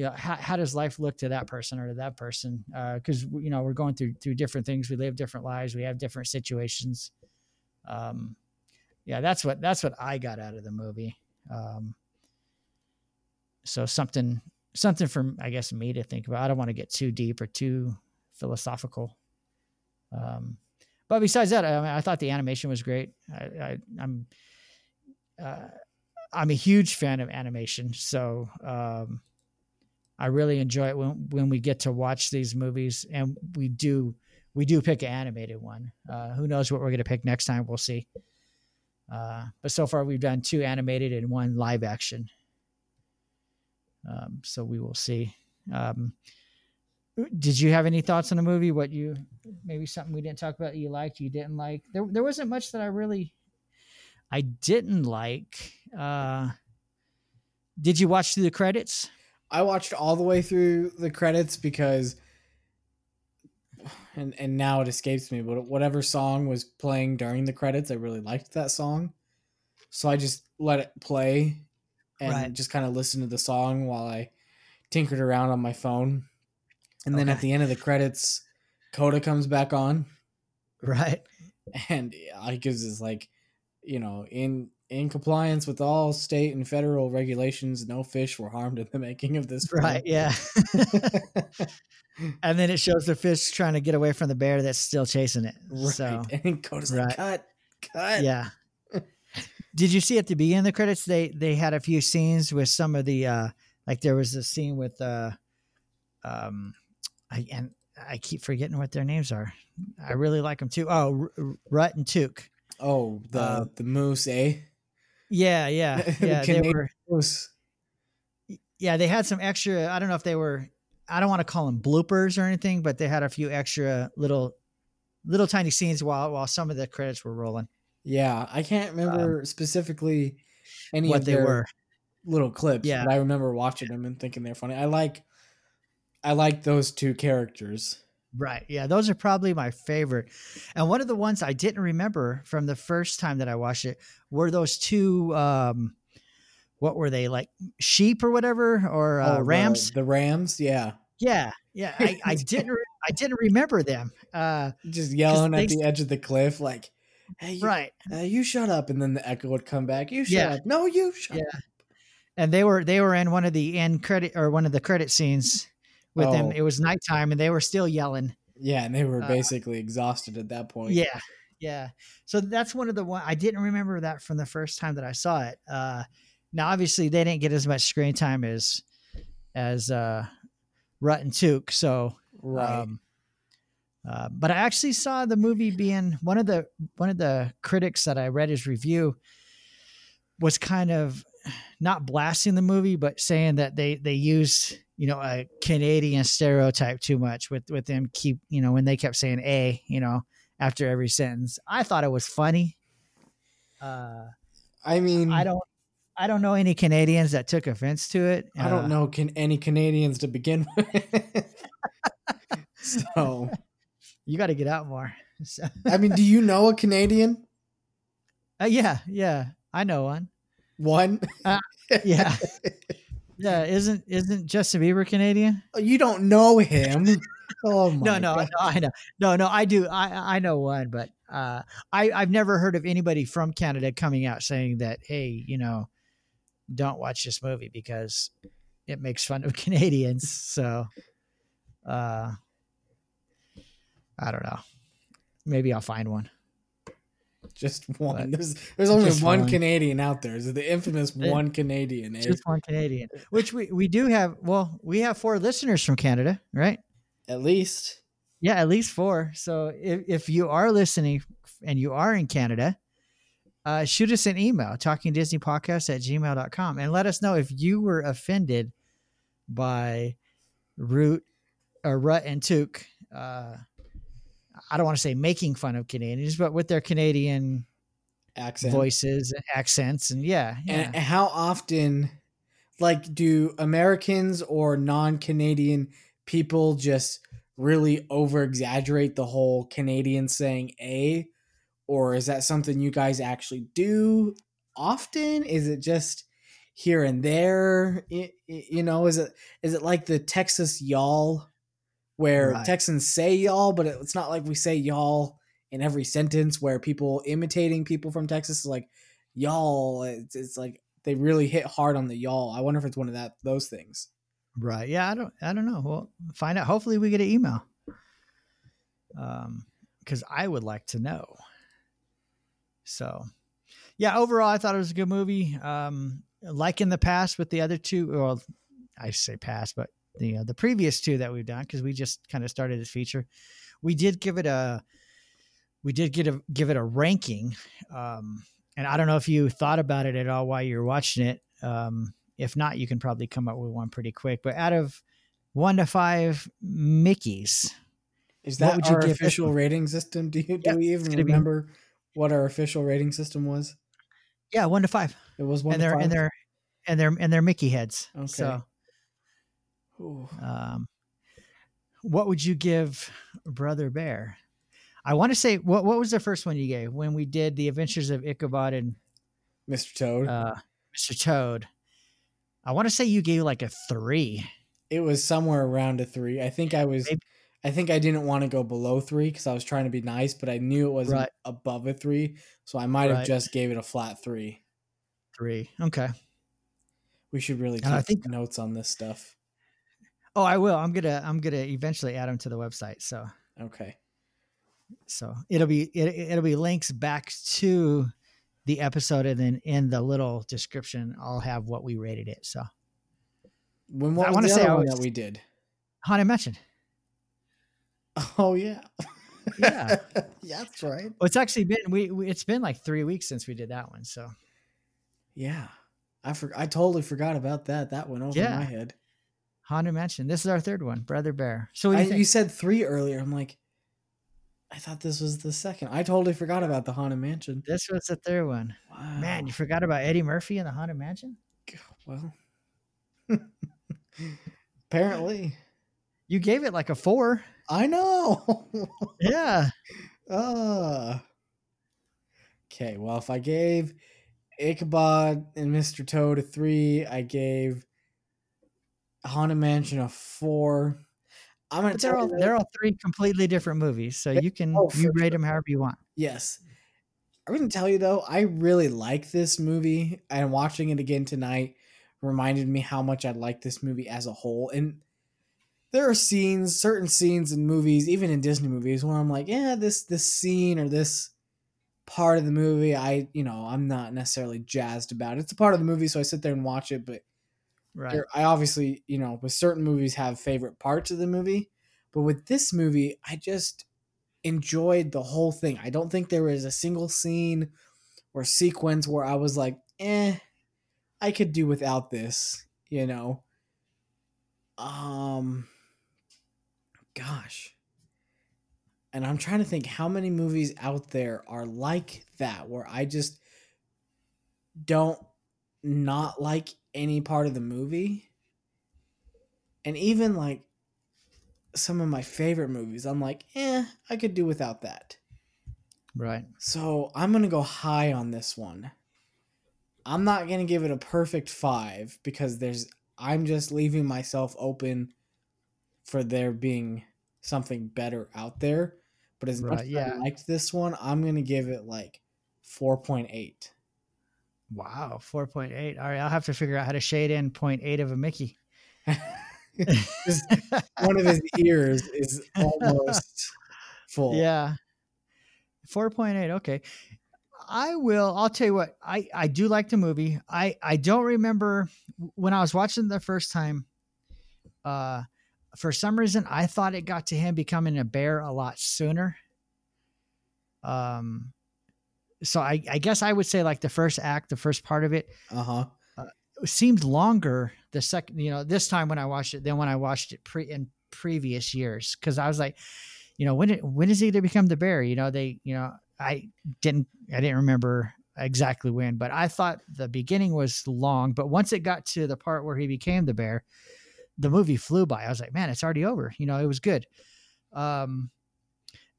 B: you know, how, how does life look to that person or to that person? Because you know we're going through through different things. We live different lives. We have different situations. Um, yeah, that's what that's what I got out of the movie. Um, so something something for I guess me to think about. I don't want to get too deep or too philosophical. Um, but besides that, I, mean, I thought the animation was great. I, I, I'm, uh, I'm a huge fan of animation, so um, I really enjoy it when when we get to watch these movies, and we do we do pick an animated one. Uh, who knows what we're gonna pick next time? We'll see. Uh, but so far, we've done two animated and one live action. Um, so we will see. Um, did you have any thoughts on the movie? What you maybe something we didn't talk about you liked, you didn't like? There, there wasn't much that I really, I didn't like. Uh, did you watch through the credits?
A: I watched all the way through the credits because and and now it escapes me, but whatever song was playing during the credits, I really liked that song. So I just let it play and
B: Right.
A: just kind of listened to the song while I tinkered around on my phone. And then at the end of the credits, Koda comes back on
B: Right.
A: and I gives is like, you know, in in compliance with all state and federal regulations, no fish were harmed in the making of this. film."
B: Right. Yeah. and then it shows the fish trying to get away from the bear that's still chasing it.
A: right.
B: So
A: and Koda's
B: right.
A: like, cut, cut.
B: yeah. Did you see at the beginning of the credits they they had a few scenes with some of the uh like there was a scene with uh um I and I keep forgetting what their names are. I really like them too. Oh, R- Rutt and Tuke.
A: Oh, the
B: Uh,
A: the moose, eh?
B: Yeah, yeah, yeah. they were
A: moose.
B: yeah they had some extra. I don't know if they were. I don't want to call them bloopers or anything, but they had a few extra little little tiny scenes while while some of the credits were rolling.
A: Yeah, I can't remember specifically any
B: Um, what
A: of
B: they were.
A: little clips,
B: Yeah.
A: but I remember watching them and thinking they're funny. I like, I like those two characters.
B: Right. Yeah, those are probably my favorite. And one of the ones I didn't remember from the first time that I watched it were those two um what were they like sheep or whatever or uh,
A: Oh,
B: rams?
A: the, Rams, yeah,
B: Yeah. Yeah, I, I didn't re- I didn't remember them. Uh
A: just yelling
B: they
A: at the edge of the cliff, like, "Hey, you,
B: right.
A: uh, you shut up!" And then the echo would come back. You shut
B: Yeah.
A: up! No, you shut
B: Yeah.
A: up!
B: And they were they were in one of the end credit or one of the credit scenes with them.
A: Oh.
B: It was nighttime and they were still yelling.
A: Yeah, and they were
B: Uh,
A: basically exhausted at that point.
B: Yeah, yeah. So that's one of the one I didn't remember that from the first time that I saw it. Uh, now, obviously, they didn't get as much screen time as as uh, Rutt and Tuke. So,
A: right.
B: um, uh, but I actually saw the movie being one of the one of the critics that I read his review was kind of not blasting the movie, but saying that they they used you know a Canadian stereotype too much with with them keep you know when they kept saying a you know after every sentence. I thought it was funny. Uh,
A: I mean,
B: I don't I don't know any Canadians that took offense to it.
A: I
B: Uh,
A: don't know can any Canadians to begin with. so,
B: You got to get out more. So,
A: I mean, do you know a Canadian?
B: uh, yeah, yeah, I know one.
A: One?
B: Yeah, yeah. Isn't isn't Justin Bieber Canadian?
A: you don't know him. Oh my
B: no, no,
A: God.
B: no, I know. No, no, I do. I I know one, but uh, I I've never heard of anybody from Canada coming out saying that, hey, you know, don't watch this movie because it makes fun of Canadians. So, uh, I don't know. Maybe I'll find one.
A: Just one.
B: But-
A: There's there's only one
B: one.
A: Canadian out there. Is the infamous
B: Yeah.
A: one Canadian? Eh?
B: Just one Canadian, which we we do have. Well, we have four listeners from Canada, right?
A: At least.
B: Yeah, at least four. So if, if you are listening and you are in Canada, uh, shoot us an email, talkingdisneypodcast at gmail.com, and let us know if you were offended by Root or Rutt and Tuke. Uh, I don't want to say making fun of Canadians, but with their Canadian
A: Accent.
B: voices and accents. And yeah, yeah.
A: And how often, like, do Americans or non-Canadian people just really over exaggerate the whole Canadian saying "a," or is that something you guys actually do often? Is it just here and there? You know, is it is it like the Texas y'all, where
B: Right.
A: Texans say y'all, but it's not like we say y'all in every sentence where people imitating people from Texas is like y'all it's, it's like they really hit hard on the y'all i wonder if it's one of that those things
B: Right. Yeah, I don't I don't know. Well, find out. Hopefully we get an email. Um cuz I would like to know. So, yeah, overall, I thought it was a good movie. Um, like in the past with the other two, well, I say past, but the uh, the previous two that we've done because we just kind of started this feature, we did give it a we did get a give it a ranking. Um, and I don't know if you thought about it at all while you were watching it. Um, if not, you can probably come up with one pretty quick. But out of one to five Mickeys,
A: Is that our official rating system? Do you do
B: Yeah,
A: we even
B: gonna be-
A: remember what our official rating system was?
B: yeah, one to five,
A: It was one
B: and
A: to
B: they're
A: five?
B: and they're and they're and they're Mickey heads.
A: Okay.
B: So. Um, what would you give Brother Bear? I want to say what what was the first one you gave when we did the Adventures of Ichabod and
A: Mr. Toad.
B: uh, Mr. Toad? I want to say you gave like a three.
A: it was somewhere around a three. I think I was.
B: Maybe-
A: I think I didn't want to go below three because I was trying to be nice, but I knew it wasn't
B: Right.
A: above a three, so I might have
B: Right.
A: just gave it a flat three.
B: Three. Okay.
A: We should really keep
B: I think-
A: notes on this stuff.
B: Oh, I will. I'm gonna I'm gonna eventually add them to the website. So
A: Okay.
B: so it'll be it, it'll be links back to the episode, and then in the little description, I'll have what we rated it. So
A: When what
B: I wanna say
A: other
B: I was-
A: that we did?
B: Haunted Mansion.
A: Oh yeah.
B: Yeah.
A: yeah, that's right.
B: Well, it's actually been we, we it's been like three weeks since we did that one. So
A: Yeah. I for, I totally forgot about that. That went over
B: Yeah.
A: my head.
B: Haunted Mansion. This is our third one, Brother Bear. So
A: I,
B: you
A: you said three earlier. I'm like, I thought this was the second. I totally forgot about the Haunted Mansion.
B: this was the third one.
A: Wow.
B: Man, you forgot about Eddie Murphy and the Haunted Mansion?
A: well, apparently,
B: You gave it like a four.
A: I know.
B: Yeah.
A: uh. Okay, well, if I gave Ichabod and Mr. Toad a three, I gave Haunted Mansion of four. I'm gonna
B: But they're
A: tell
B: all
A: you
B: they're all three completely different movies. So you can
A: Oh,
B: you rate
A: sure.
B: them however you want.
A: Yes. I'm to tell you though, I really like this movie, and watching it again tonight reminded me how much I like this movie as a whole. And there are scenes, certain scenes in movies, even in Disney movies, where I'm like, yeah, this this scene or this part of the movie, I you know, I'm not necessarily jazzed about. It's a part of the movie, so I sit there and watch it, but
B: Right.
A: there, I obviously, you know, with certain movies have favorite parts of the movie, but with this movie, I just enjoyed the whole thing. I don't think there was a single scene or sequence where I was like, eh, I could do without this, you know. Um gosh. And I'm trying to think how many movies out there are like that where I just don't not like any part of the movie. And even like some of my favorite movies, I'm like, eh, I could do without that.
B: Right.
A: So I'm gonna go high on this one. I'm not gonna give it a perfect five because there's I'm just leaving myself open for there being something better out there. But as much
B: Right,
A: as
B: yeah.
A: I liked this one, I'm gonna give it like four point eight.
B: Wow. Four point eight. All right. I'll have to figure out how to shade in 0.8 of a Mickey.
A: Just one of his ears is almost full.
B: Yeah. 4.8. Okay. I will. I'll tell you what. I I do like the movie. I I don't remember when I was watching the first time. Uh, for some reason, I thought it got to him becoming a bear a lot sooner. Um, so I I guess I would say like the first act, the first part of it
A: Uh huh.
B: seemed longer the second you know this time when i watched it than when i watched it pre in previous years. Because i was like you know when it, when is he to become the bear? You know they you know i didn't i didn't remember exactly when but i thought the beginning was long but once it got to the part where he became the bear the movie flew by. I was like man it's already over. You know it was good. Um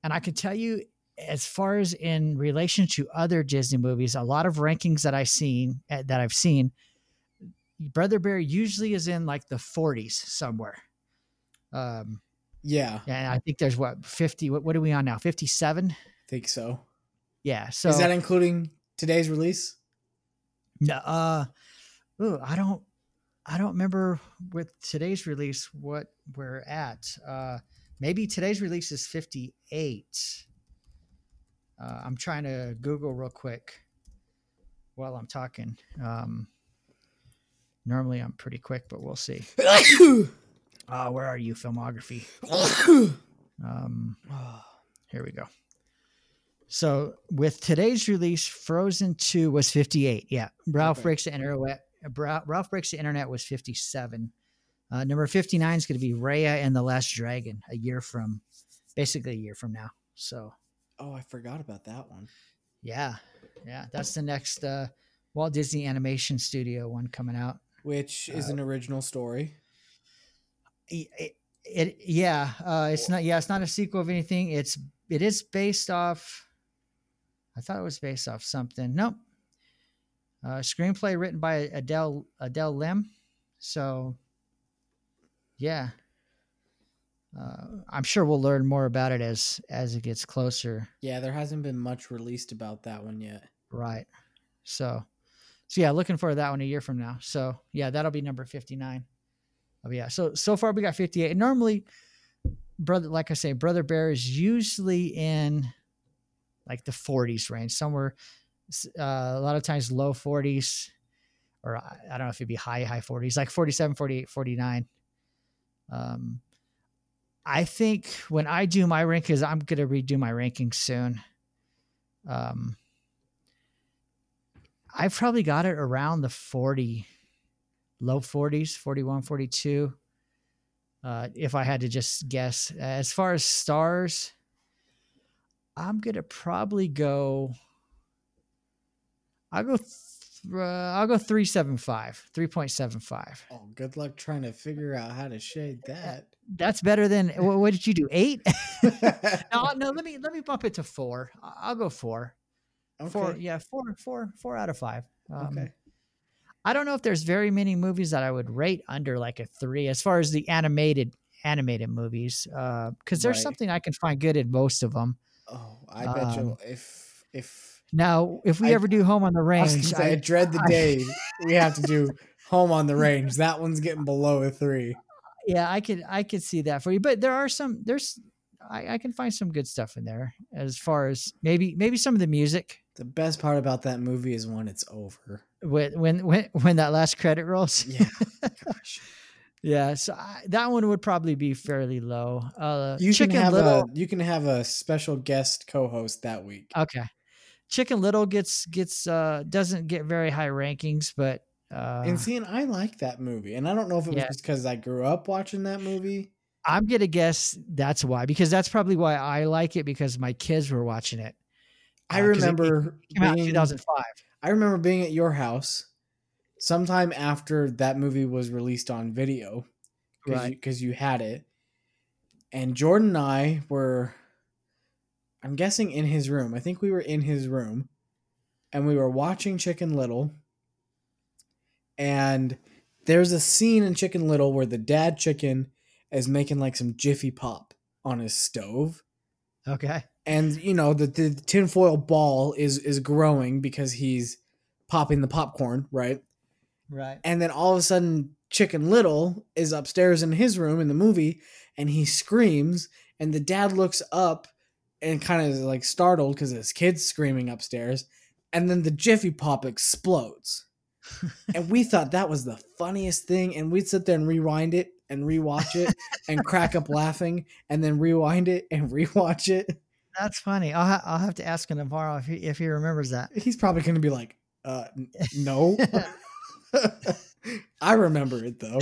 B: and i can tell you as far as in relation to other disney movies a lot of rankings that i've seen eh, that i've seen Brother Bear usually is in like the 40s somewhere. Um,
A: Yeah,
B: and I think there's what 50. What, what are we on now? 57.
A: I think so.
B: Yeah. So
A: is that including today's release?
B: no, uh, ooh, I don't, I don't remember with today's release what we're at. Uh, maybe today's release is 58. Uh, I'm trying to Google real quick. while I'm talking. Um, normally I'm pretty quick, but we'll see. Uh, where are you, filmography? Um, here we go. So with today's release, Frozen 2 was 58. Yeah. Ralph
A: Okay.
B: Breaks the Internet. Ralph Breaks the Internet was 57. Uh, number 59 is going to be Raya and the Last Dragon, a year from, basically a year from now. So
A: Oh, I forgot about that one.
B: yeah, yeah, that's the next uh, Walt Disney Animation Studio one coming out.
A: Which is
B: Uh,
A: an original story.
B: it, it, it yeah uh it's not yeah it's not a sequel of anything it's it is based off i thought it was based off something nope uh screenplay written by adele adele lim so yeah uh, i'm sure we'll learn more about it as as it gets closer.
A: Yeah, there hasn't been much released about that one yet.
B: right. So so yeah looking for that one a year from now. So yeah that'll be number 59 oh yeah. So so far we got 58 and normally brother like i say brother bear is usually in like the 40s range somewhere uh, a lot of times low 40s or I, I don't know if it'd be high high 40s like 47 48 49 um i think when i do my rankings i'm gonna redo my rankings soon um I've probably got it around the 40, low 40s, 41, 42. Uh, if I had to just guess, as far as stars, I'm gonna probably go. I'll go. Uh, I'll go three seven five, three point seven five.
A: Oh, good luck trying to figure out how to shade that.
B: That's better than what, what did you do? Eight? no, no. Let me let me bump it to four. I'll go four. Four, yeah, four, four, four out of five. Um,
A: Okay.
B: I don't know if there's very many movies that I would rate under like a three as far as the animated animated movies, because there's
A: Right.
B: something I can find good in most of them.
A: Oh, I bet you
B: Um,
A: if if
B: Now, if we
A: I-
B: ever do Home on the
A: I,
B: Range,
A: say, I
B: I,
A: dread the
B: I-
A: day we have to do home on the range. That one's getting below a three.
B: yeah, I could I could see that for you. But there are some there's I, I can find some good stuff in there as far as maybe maybe some of the music
A: The best part about that movie is when it's over.
B: when when when, when that last credit rolls.
A: Yeah. Gosh.
B: Yeah, so I, that one would probably be fairly low. Uh,
A: You
B: Chicken
A: can have
B: Little,
A: a you can have a special guest co-host that week.
B: okay. Chicken Little gets gets uh doesn't get very high rankings, but uh,
A: and seeing I like that movie. And I don't know if it was
B: Yeah.
A: just because I grew up watching that movie.
B: I'm gonna guess that's why because that's probably why I like it because my kids were watching it.
A: I
B: Uh, it- it
A: remember
B: out in
A: being-
B: 2005.
A: I remember being at your house sometime after that movie was released on video because
B: Right.
A: you, you had it. And Jordan and I were, I'm guessing, in his room. I think we were in his room and we were watching Chicken Little. And there's a scene in Chicken Little where the dad chicken is making like some Jiffy Pop on his stove
B: Okay.
A: and you know the, the tinfoil ball is is growing because he's popping the popcorn right
B: Right.
A: and then all of a sudden chicken little is upstairs in his room in the movie and he screams and the dad looks up and kind of like startled because his kid's screaming upstairs and then the jiffy pop explodes and we thought that was the funniest thing and we'd sit there and rewind it and rewatch it and crack up laughing and then rewind it and rewatch it
B: That's funny. I'll ha- I'll have to ask him tomorrow if he if he remembers that.
A: he's probably going to be like, uh, n- no. I remember it though.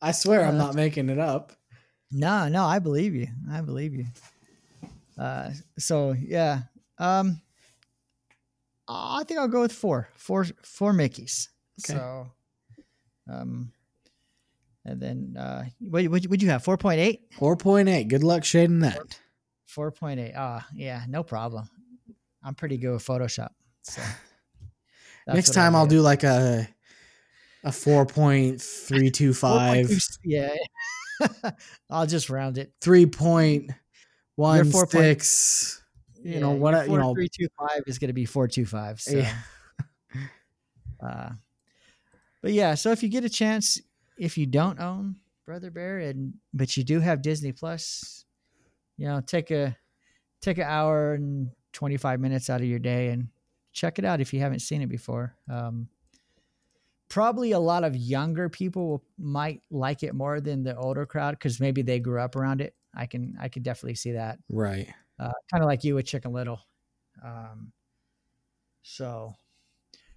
A: I swear I'm not making it up.
B: No, no, I believe you. I believe you. Uh, so yeah, um, I think I'll go with four, four, four Mickey's.
A: Okay.
B: So, um, and then uh, what would would you have? Four point eight.
A: 4.8. Good luck shading that.
B: Four point eight. Ah, yeah, no problem. I'm pretty good with Photoshop. So
A: Next time I'll
B: do.
A: do like a a 4.325,
B: Yeah, I'll just round it.
A: 3.16. You know what? I- You know,
B: three two five is going to be four two five. So,
A: Yeah.
B: uh, but yeah, so if you get a chance, if you don't own Brother Bear and but you do have Disney Plus, you know, take a take an hour and twenty five minutes out of your day and check it out if you haven't seen it before. Um, probably a lot of younger people will, might like it more than the older crowd because maybe they grew up around it. I can I can definitely see that.
A: Right.
B: Uh, kind of like you with Chicken Little. Um, so,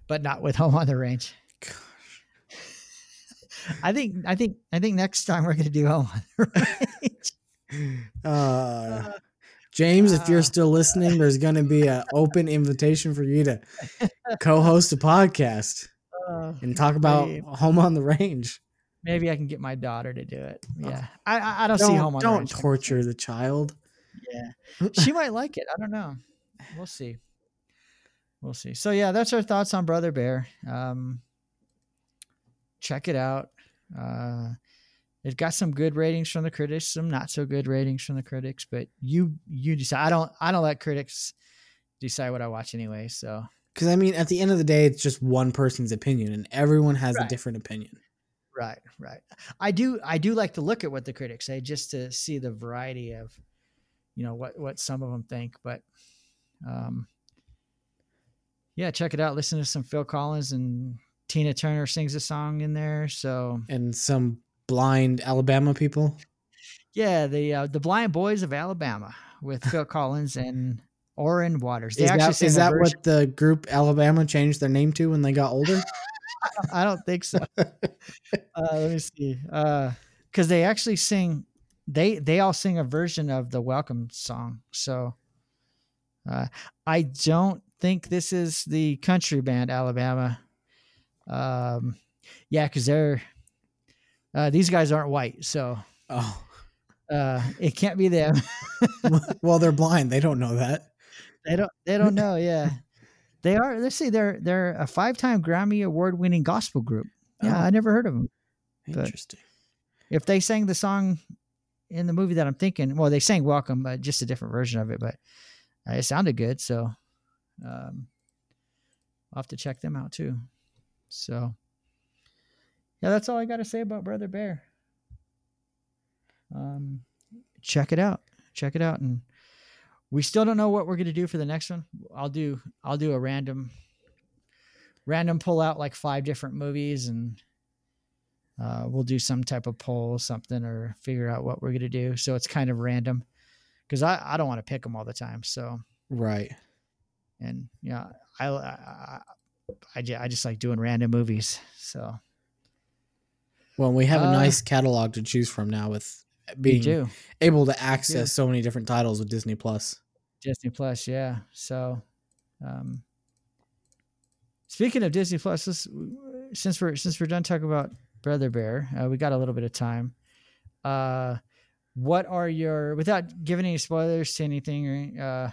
B: but not with Home on the Range. Gosh. I think I think I think next time we're gonna do Home on the Range.
A: Uh, James, if you're
B: uh,
A: still listening, there's going to be an open invitation for you to co-host a podcast
B: Uh,
A: and talk about Home on the Range.
B: Maybe I can get my daughter to do it. Yeah, I I, I don't, see Home
A: Don't,
B: on the
A: don't
B: Range.
A: torture the child.
B: Yeah, she might like it. I don't know. We'll see. We'll see. So yeah, that's our thoughts on Brother Bear. Um, check it out. Uh, it got some good ratings from the critics, some not so good ratings from the critics, but you you decide. I don't I don't let critics decide what I watch anyway. So
A: Because I mean, at the end of the day, it's just one person's opinion, and everyone has a different opinion.
B: Right, right. I do I do like to look at what the critics say just to see the variety of, you know, what what some of them think. But, um, yeah, check it out. Listen to some Phil Collins and Tina Turner sings a song in there. So
A: And some blind Alabama people.
B: yeah, the uh, the Blind Boys of Alabama with Phil Collins and Oren Waters. They
A: Is that, is that what the group Alabama changed their name to when they got older?
B: I don't think so. uh, let me see. Because they actually sing, they they all sing a version of the Welcome song. So uh, I don't think this is the country band Alabama. Um, yeah, because they're uh, these guys aren't white, so
A: oh,
B: uh, it can't be them.
A: well, they're blind. They don't know that.
B: they don't they don't know. Yeah, they are. Let's see, they're they're a five time Grammy award winning gospel group. Yeah,
A: Oh.
B: I never heard of them. But-
A: Interesting.
B: if they sang the song in the movie that I'm thinking, well, they sang "Welcome," but just a different version of it, but uh, it sounded good. So, um, I'll have to check them out too. So, yeah, that's all I got to say about Brother Bear. Um, check it out. Check it out, and we still don't know what we're gonna do for the next one. I'll do. I'll do a random, random pull out like five different movies and uh, we'll do some type of poll, something, or figure out what we're going to do. So it's kind of random because I, I don't want to pick them all the time. So,
A: Right.
B: and yeah, I, I, I, I just like doing random movies. So
A: Well, we have a
B: Uh,
A: nice catalog to choose from now with being able to access so many different titles with Disney Plus.
B: Disney Plus. Yeah. So, um, speaking of Disney Plus, let's, since we're, since we're done talking about Brother Bear, uh, we got a little bit of time. Uh, what are your, without giving any spoilers to anything, uh,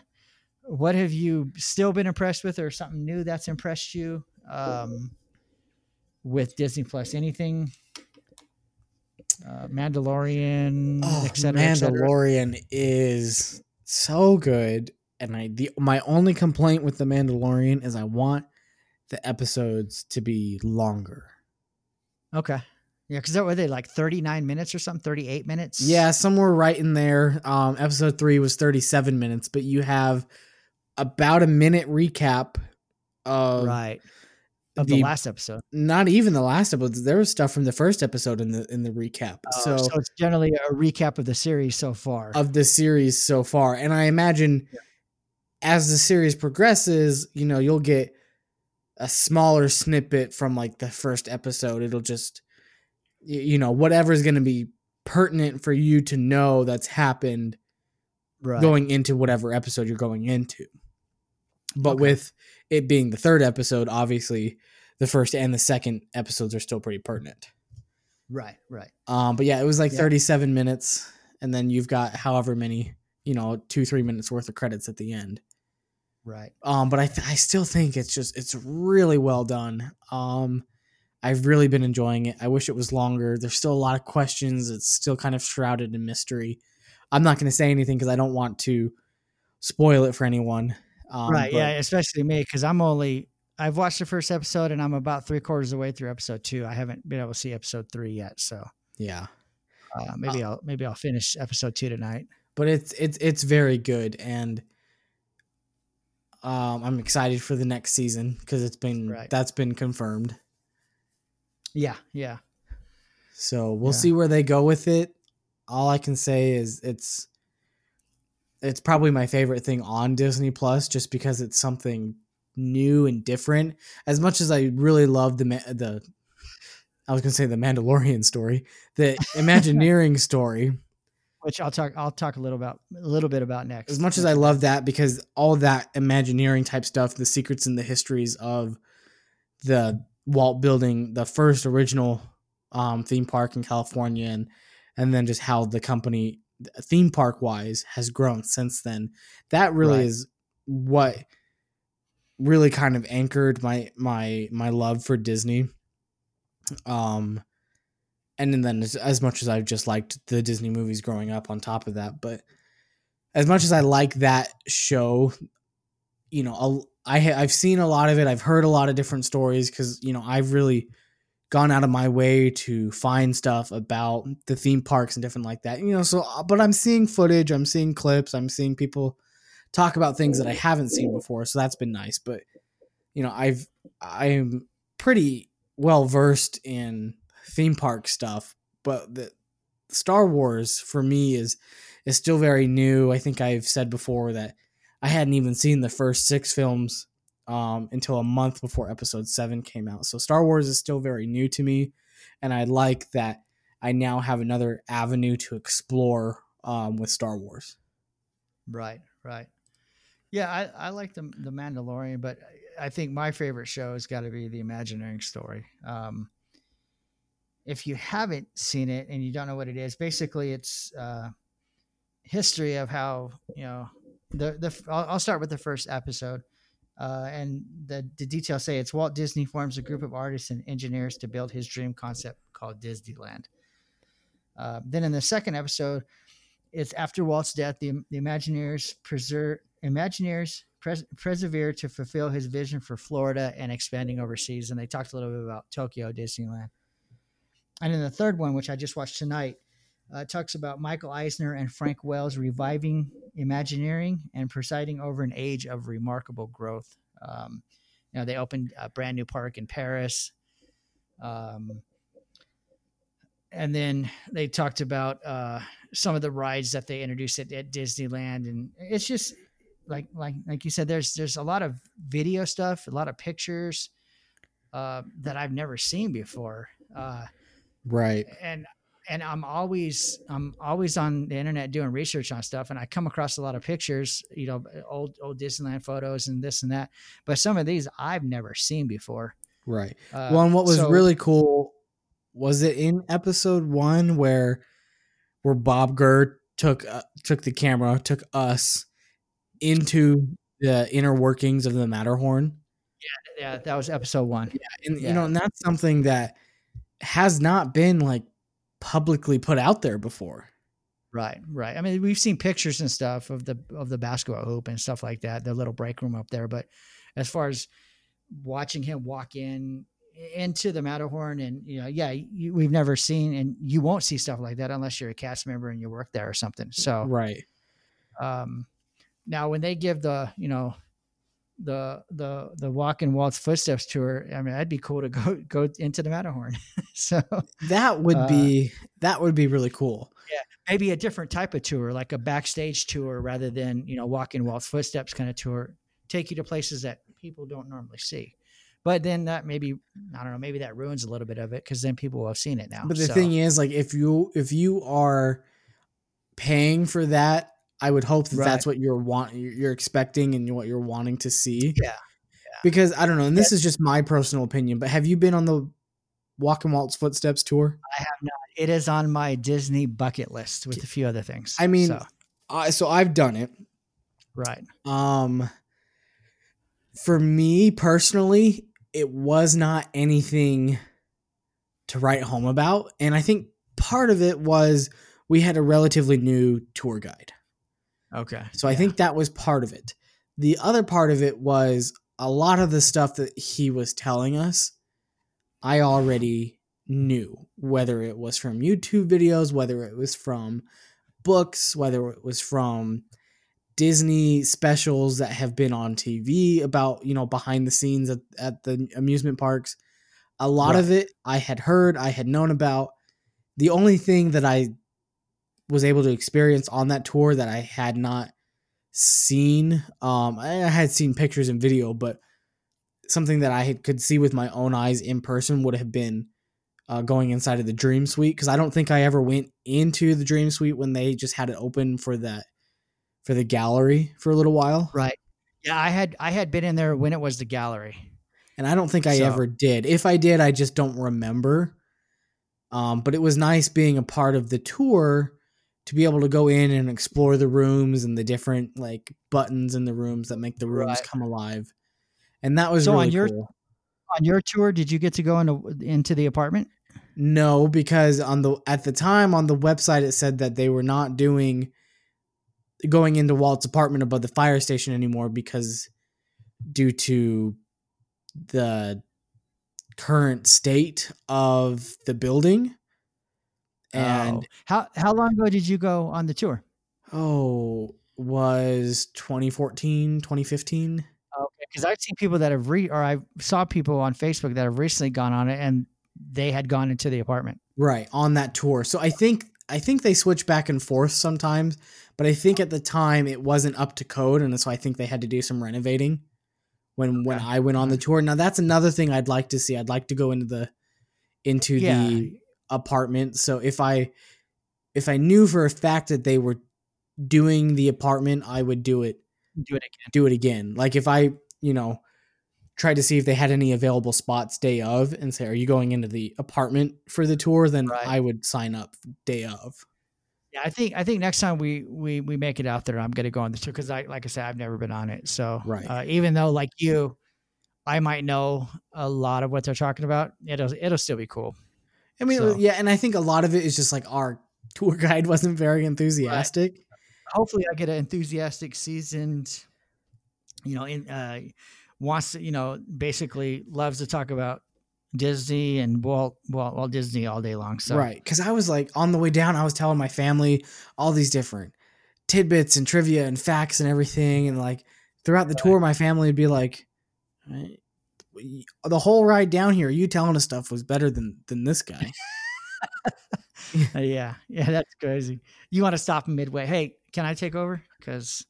B: what have you still been impressed with or something new that's impressed you um, with Disney Plus? Anything? Uh, Mandalorian,
A: Oh,
B: et cetera, et cetera?
A: Mandalorian is so good, and I the my only complaint with the Mandalorian is I want the episodes to be longer.
B: Okay. Yeah, because were they like 39 minutes or something, 38 minutes?
A: Yeah, somewhere right in there. Um, episode three was thirty-seven minutes, but you have about a minute recap of
B: right. Of the,
A: the-
B: last episode.
A: not even the last episode. There was stuff from the first episode in the in the recap.
B: so,
A: so
B: so it's generally a recap of the series so far.
A: of the series so far. And I imagine as the series progresses, you know, you'll get a smaller snippet from like the first episode. It'll just, you know, whatever's going to be pertinent for you to know that's happened
B: right.
A: going into whatever episode you're going into. But
B: Okay.
A: with it being the third episode, obviously the first and the second episodes are still pretty pertinent.
B: right, right.
A: Um, but yeah, it was like
B: Yeah.
A: 37 minutes, and then you've got however many, you know, two three minutes worth of credits at the end.
B: Right.
A: Um, but I th- I still think it's just it's really well done. Um, I've really been enjoying it. I wish it was longer. There's still a lot of questions. It's still kind of shrouded in mystery. I'm not going to say anything because I don't want to spoil it for anyone. Um,
B: right.
A: but
B: Yeah. Especially me, because I'm only, I've watched the first episode and I'm about three quarters of the way through episode two. I haven't been able to see episode three yet. So
A: yeah.
B: uh, maybe I'll, maybe I'll finish episode two tonight.
A: but it's it's it's very good and Um, I'm excited for the next season because it's been
B: Right.
A: that's been confirmed.
B: Yeah, yeah.
A: So we'll
B: Yeah.
A: see where they go with it. All I can say is it's it's probably my favorite thing on Disney Plus just because it's something new and different. As much as I really love the the I was going to say the Mandalorian story, the Imagineering story.
B: Which I'll talk. I'll talk a little about a little bit about next.
A: As much as I love that because all that Imagineering type stuff, the secrets and the histories of the Walt building the first original um, theme park in California, and and then just how the company theme park wise has grown since then. That really
B: Right.
A: is what really kind of anchored my my my love for Disney. Um, and then as, as much as I've just liked the Disney movies growing up, on top of that, but as much as I like that show, you know, I'll- I I've seen a lot of it. I've heard a lot of different stories because you know I've really gone out of my way to find stuff about the theme parks and different like that. You know, so uh, but I'm seeing footage, I'm seeing clips, I'm seeing people talk about things that I haven't seen before. So that's been nice. But you know, I've I'm pretty well versed in theme park stuff, but the Star Wars for me is is still very new. I think I've said before that I hadn't even seen the first six films um, until a month before Episode Seven came out. So Star Wars is still very new to me, and I like that I now have another avenue to explore um, with Star Wars.
B: Right, right. Yeah, I, I like the the Mandalorian, but I think my favorite show has got to be the Imagineering story. Um, if you haven't seen it and you don't know what it is, basically it's uh, history of how you know the the. I'll, I'll start with the first episode, uh, and the the details say it's Walt Disney forms a group of artists and engineers to build his dream concept called Disneyland. Uh, then in the second episode, it's after Walt's death, the, the Imagineers preserve Imagineers pres- persevere to fulfill his vision for Florida and expanding overseas. And they talked a little bit about Tokyo Disneyland. And then the third one, which I just watched tonight, uh, talks about Michael Eisner and Frank Wells reviving Imagineering and presiding over an age of remarkable growth. Um, you know, they opened a brand new park in Paris. Um, and then they talked about uh, some of the rides that they introduced at, at Disneyland, and it's just like like like you said, there's there's a lot of video stuff, a lot of pictures uh, that I've never seen before, uh,
A: Right.
B: and and I'm always I'm always on the internet doing research on stuff, and I come across a lot of pictures, you know, old old Disneyland photos and this and that, but some of these I've never seen before.
A: Right.
B: Uh,
A: well, and what was
B: so-
A: really cool was it in episode one where where Bob Gurr took uh, took the camera, took us into the inner workings of the Matterhorn,
B: yeah, yeah, that was episode one.
A: and
B: Yeah.
A: you know, and that's something that has not been like publicly put out there before.
B: Right, right. I mean, we've seen pictures and stuff of the of the basketball hoop and stuff like that, the little break room up there. But as far as watching him walk in into the Matterhorn, and you know, yeah, you, we've never seen, and you won't see stuff like that unless you're a cast member and you work there or something. So,
A: Right.
B: um, now when they give the you know the the the walk in Walt's footsteps tour, I mean, that'd be cool to go go into the Matterhorn. so
A: That would
B: Uh,
A: be that would be really cool.
B: Yeah, maybe a different type of tour, like a backstage tour rather than, you know, walk in Walt's footsteps kind of tour, take you to places that people don't normally see. But then that maybe, I don't know, maybe that ruins a little bit of it because then people will have seen it now.
A: But the
B: So,
A: thing is, like, if you if you are paying for that, I would hope that
B: Right.
A: that's what you're want you're expecting and what you're wanting to see.
B: Yeah.
A: Because I don't know, and this is just my personal opinion, but have you been on the Walk and Walt's Footsteps tour?
B: I have not. It is on my Disney bucket list with a few other things.
A: I mean,
B: So,
A: I so I've done it.
B: right.
A: Um, for me personally, it was not anything to write home about, and I think part of it was we had a relatively new tour guide.
B: Okay.
A: So I think that was part of it. The other part of it was a lot of the stuff that he was telling us, I already knew, whether it was from YouTube videos, whether it was from books, whether it was from Disney specials that have been on TV about, you know, behind the scenes at, at the amusement parks. A lot of it I had heard, I had known about. The only thing that I was able to experience on that tour that I had not seen, um, I had seen pictures and video, but something that I had, could see with my own eyes in person would have been uh, going inside of the Dream Suite because I don't think I ever went into the Dream Suite when they just had it open for that for the gallery for a little while.
B: Right. Yeah, I had I had been in there when it was the gallery.
A: And I don't think I
B: So-
A: ever did. If I did, I just don't remember. Um, but it was nice being a part of the tour to be able to go in and explore the rooms and the different like buttons in the rooms that make the rooms
B: Right.
A: come alive. And that was
B: So on your-
A: cool.
B: On your tour, did you get to go into into the apartment?
A: No, because on the at the time on the website it said that they were not doing going into Walt's apartment above the fire station anymore because due to the current state of the building. Oh. And
B: Oh. how how long ago did you go on the tour?
A: oh, was 2014, 2015?
B: Okay, because I've seen people that have re or I saw people on Facebook that have recently gone on it and they had gone into the apartment.
A: Right, on that tour. So I think I think they switch back and forth sometimes, but I think at the time it wasn't up to code and so I think they had to do some renovating when when I went on the tour. Now that's another thing I'd like to see. I'd like to go into the into
B: Yeah.
A: the apartment. So if I if I knew for a fact that they were doing the apartment, I would do it
B: Do it again.
A: do it again. Like if I, you know, tried to see if they had any available spots day of and say, Are you going into the apartment for the tour? Then
B: Right.
A: I would sign up day of.
B: Yeah, I think I think next time we we we make it out there, I'm gonna go on the tour because I like I said, I've never been on it. So
A: Right.
B: uh, even though like you, I might know a lot of what they're talking about. It'll it'll still be cool.
A: I mean,
B: So-
A: yeah, and I think a lot of it is just like our tour guide wasn't very enthusiastic.
B: Hopefully, I get an enthusiastic, seasoned, you know, in uh, wants to, you know, basically loves to talk about Disney and Walt Walt, Walt Disney all day long. So
A: Right. Cause I was like on the way down, I was telling my family all these different tidbits and trivia and facts and everything. And like throughout the tour, my family would be like, "Eh, the whole ride down here, you telling us stuff was better than than this guy.
B: Uh, yeah, yeah, that's crazy. You want to stop midway? Hey, can I take over? Because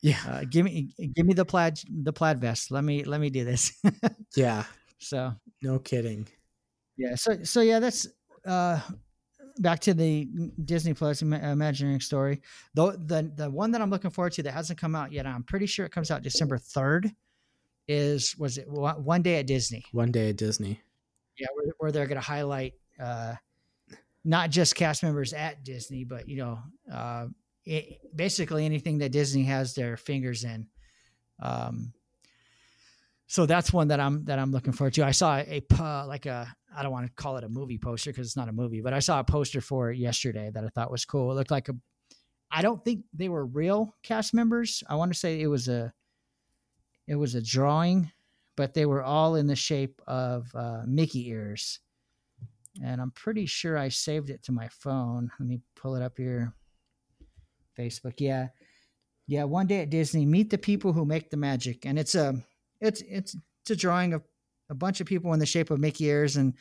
A: Yeah.
B: uh, give me give me the plaid the plaid vest. Let me let me do this.
A: Yeah.
B: so
A: No kidding.
B: yeah, so so yeah, that's uh back to the Disney Plus Ima- Imagineering story. Though the the one that I'm looking forward to that hasn't come out yet, I'm pretty sure it comes out December third. Is was it One day at Disney?
A: One day at Disney.
B: Yeah, where, where they're going to highlight uh, not just cast members at Disney, but you know, uh, it, basically anything that Disney has their fingers in. Um, so that's one that I'm that I'm looking forward to. I saw a po- like a I don't want to call it a movie poster because it's not a movie, but I saw a poster for it yesterday that I thought was cool. It looked like a. I don't think they were real cast members. I want to say it was a. It was a drawing but they were all in the shape of uh, Mickey ears. And I'm pretty sure I saved it to my phone. Let me pull it up here. Facebook, yeah, yeah. One day at Disney, meet the people who make the magic, and it's a, it's it's it's a drawing of a bunch of people in the shape of Mickey ears, and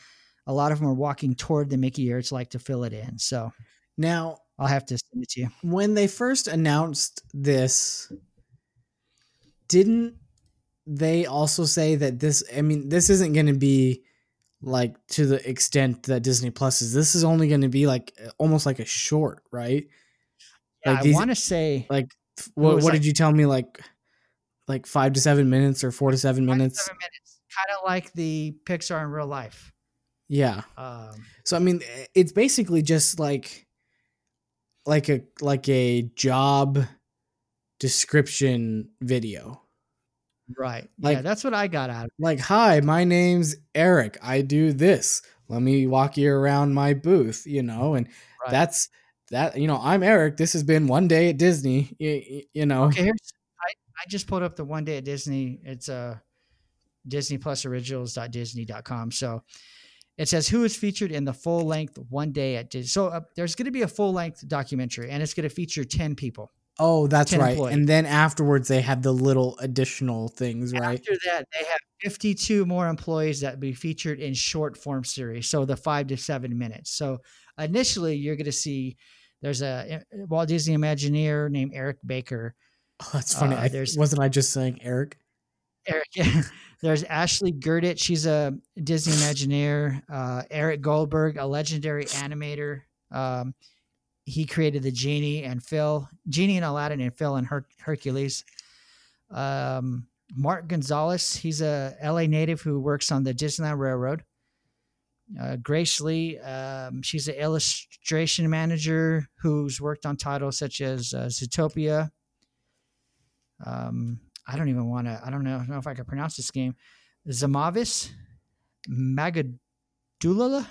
B: a lot of them are walking toward the Mickey ears, like to fill it in. So
A: Now,
B: I'll have to send it to you.
A: when they first announced this, didn't they also say that this I mean, this isn't gonna be like to the extent that Disney Plus is. This is only gonna be like almost like a short, right?
B: Yeah,
A: Like
B: I
A: these-
B: want to say
A: Like what, what
B: like-
A: did you tell me? Like like five to seven minutes or four to seven minutes?
B: minutes, kind of like the Pixar in real life.
A: Yeah.
B: Um,
A: So I mean, eh, it's basically just like like a like a job description video.
B: Right. yeah, that's what I got out of it.
A: Like, hi, my name's Eric. I do this. Let me walk you around my booth, you know, and
B: Right.
A: that's that. You know, I'm Eric. This has been one day at Disney. You, you know,
B: Okay, here's I, I just pulled up the one day at Disney. It's uh Disney Plus Originals.disney.com. So it says who is featured in the full length one day at Disney. So uh, there's going to be a full length documentary and it's going to feature 10 people.
A: Oh, that's right.
B: employees.
A: And then afterwards, they had the little additional things, right?
B: After that, they have 52 more employees that be featured in short form series, so the five to seven minutes. So initially, you're going to see there's a uh, Walt Disney Imagineer named Eric Baker.
A: Oh, that's funny.
B: Uh,
A: I,
B: there's-
A: wasn't I just saying Eric?
B: Eric, yeah. there's Ashley Girdich. She's a Disney Imagineer. Uh, Eric Goldberg, a legendary animator. Um, he created the genie and Phil, genie and Aladdin, and Phil and Her- Hercules. Um, Mark Gonzalez, he's a LA native who works on the Disneyland Railroad. Uh, Grace Lee, um, she's an illustration manager who's worked on titles such as uh, Zootopia. Um, I don't even want to. I don't know, know if I can pronounce this game. Zamavis Magadulala.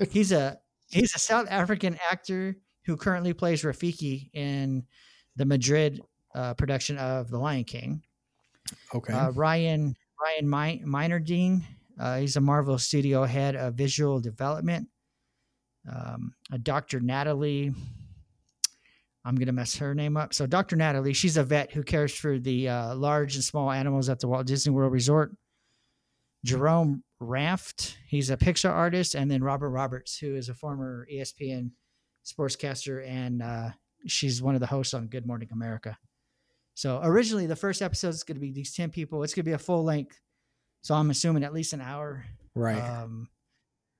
B: he's a he's a South African actor who currently plays Rafiki in the Madrid uh, production of The Lion King.
A: Okay.
B: Uh, Ryan Ryan Mi- Meinerding, uh, he's a Marvel Studio head of visual development. Um, uh, Dr. Natalie, I'm gonna mess her name up. So Dr. Natalie, she's a vet who cares for the uh, large and small animals at the Walt Disney World Resort. Jerome Ranft, he's a Pixar artist, and then Robert Roberts, who is a former ESPN sportscaster, and uh, she's one of the hosts on Good Morning America. So originally, the first episode is going to be these ten people. It's going to be a full length, so I'm assuming at least an hour
A: right.
B: um,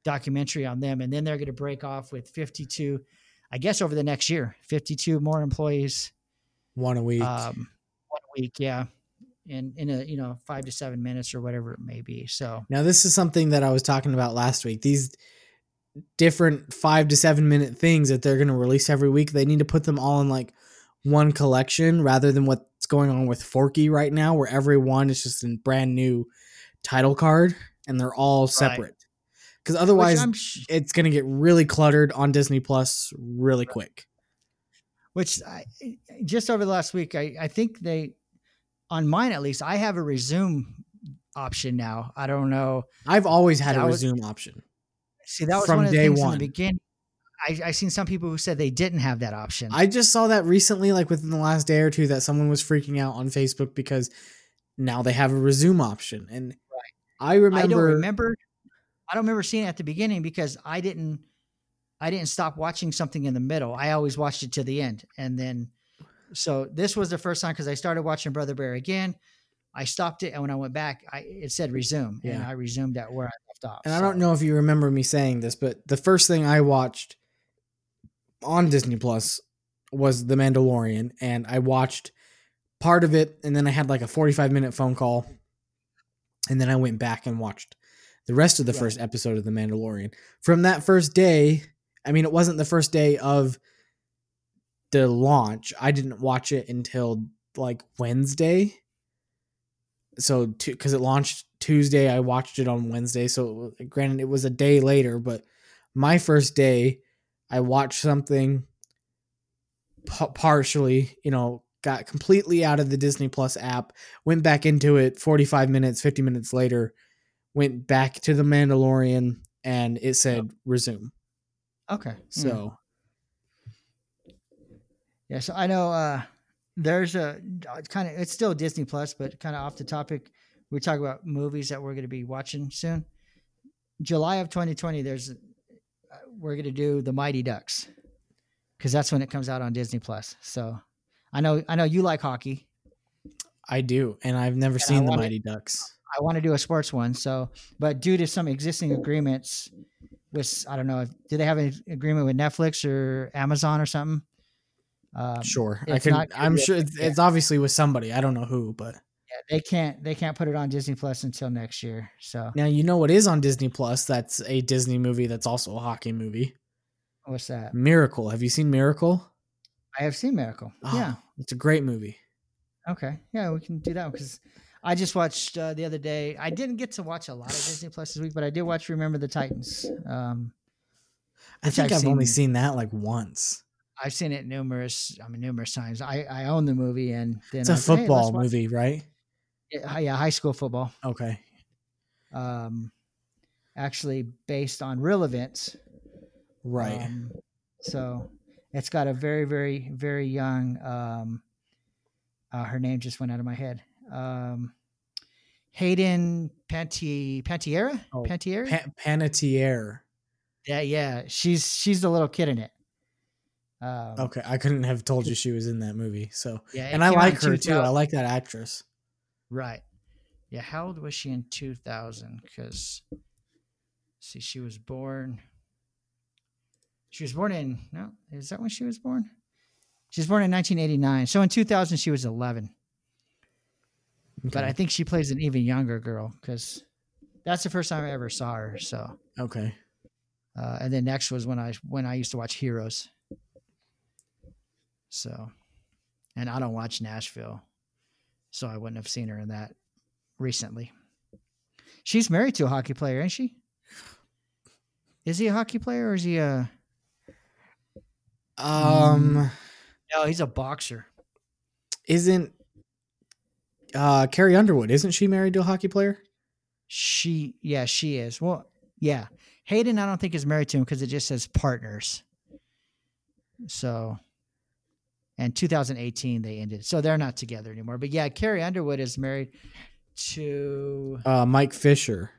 B: documentary on them, and then they're going to break off with 52. I guess over the next year, 52 more employees,
A: One a week.
B: um, one week, yeah, in in a you know five to seven minutes or whatever it may be. So
A: Now, this is something that I was talking about last week. These different five to seven minute things that they're going to release every week, they need to put them all in like one collection rather than what's going on with Forky right now, where every one is just a brand new title card and they're all separate. Because otherwise,
B: sh-
A: it's going to get really cluttered on Disney Plus really quick.
B: which I, just over the last week, I, I think they, on mine at least, I have a resume option now. I don't know.
A: I've always had
B: That
A: a
B: was-
A: resume option.
B: See, that was
A: From
B: one of the
A: day
B: things in
A: one.
B: the beginning. I, I seen some people who said they didn't have that option.
A: I just saw that recently, like within the last day or two, that someone was freaking out on Facebook because now they have a resume option. And I remember,
B: I don't remember. I don't remember seeing it at the beginning because I didn't. I didn't stop watching something in the middle. I always watched it to the end, and then. So this was the first time because I started watching Brother Bear again. I stopped it, and when I went back, I it said resume, and I resumed at where I left off.
A: and I don't know if you remember me saying this, but the first thing I watched on Disney Plus was The Mandalorian, and I watched part of it, and then I had like a 45 minute phone call, and then I went back and watched the rest of the
B: Right.
A: first episode of The Mandalorian. From that first day, I mean, it wasn't the first day of the launch. I didn't watch it until like Wednesday. So, because it launched Tuesday, I watched it on Wednesday. So, granted, it was a day later, but my first day, I watched something p- partially, you know, got completely out of the Disney Plus app, went back into it 45 minutes, 50 minutes later, went back to The Mandalorian, and it said resume.
B: Okay, hmm. so
A: So,
B: yeah, so I know uh there's a kind of it's still Disney Plus, but kind of off the topic. We talk about movies that we're going to be watching soon. July of 2020, there's uh, we're going to do the Mighty Ducks because that's when it comes out on Disney Plus. So I know I know you like hockey.
A: I do, and I've never
B: I
A: seen the
B: wanna-
A: Mighty Ducks.
B: I want to do a sports one. So, but due to some existing agreements with I don't know, do they have an agreement with Netflix or Amazon or something? Um,
A: Sure, I can. I'm sure it's, it's obviously with somebody. I don't know who, but
B: Yeah, they can't they can't put it on Disney Plus until next year. So
A: now you know what is on Disney Plus. That's a Disney movie. That's also a hockey movie.
B: what's that?
A: Miracle. Have you seen Miracle?
B: I have seen Miracle.
A: Oh,
B: Yeah.
A: it's a great movie.
B: Okay. Yeah, we can do that because I just watched uh, the other day. I didn't get to watch a lot of Disney Plus this week, but I did watch Remember the Titans. Um,
A: I think
B: I've
A: I've, only
B: seen-
A: seen that like once.
B: I've seen it numerous, I mean, numerous times. I, I own the movie, and then
A: It's
B: I
A: a
B: was like, "Hey,
A: football movie, right?
B: Yeah, yeah, high school football.
A: Okay.
B: Um, actually based on real events.
A: Right.
B: Um, so, It's got a very, very, very young. Um, uh, her name just went out of my head. Um, Hayden Panti Pantiera.
A: Oh,
B: Pantiera.
A: Pa- Panettiere.
B: yeah, yeah. She's she's the little kid in it. Um,
A: Okay, I couldn't have told you she was in that movie. So,
B: Yeah,
A: and I like her too. I like that actress.
B: Right. Yeah. How old was she in 2000? Because, see, she was born. She was born in, no, is that when she was born? She was born in 1989. So in 2000, she was 11. But I think she plays an even younger girl because that's the first time I ever saw her. So,
A: okay.
B: uh, and then next was when I when I used to watch Heroes. So, and I don't watch Nashville, so I wouldn't have seen her in that recently. She's married to a hockey player, isn't she? Is he a hockey player or is he a?
A: Um,
B: No, he's a boxer.
A: isn't uh Carrie Underwood? Isn't she married to a hockey player?
B: She, yeah, she is. Well, yeah. Hayden, I don't think is married to him because it just says partners. So, and 2018 they ended, so they're not together anymore. But yeah, Carrie Underwood is married to.
A: Uh, Mike Fisher.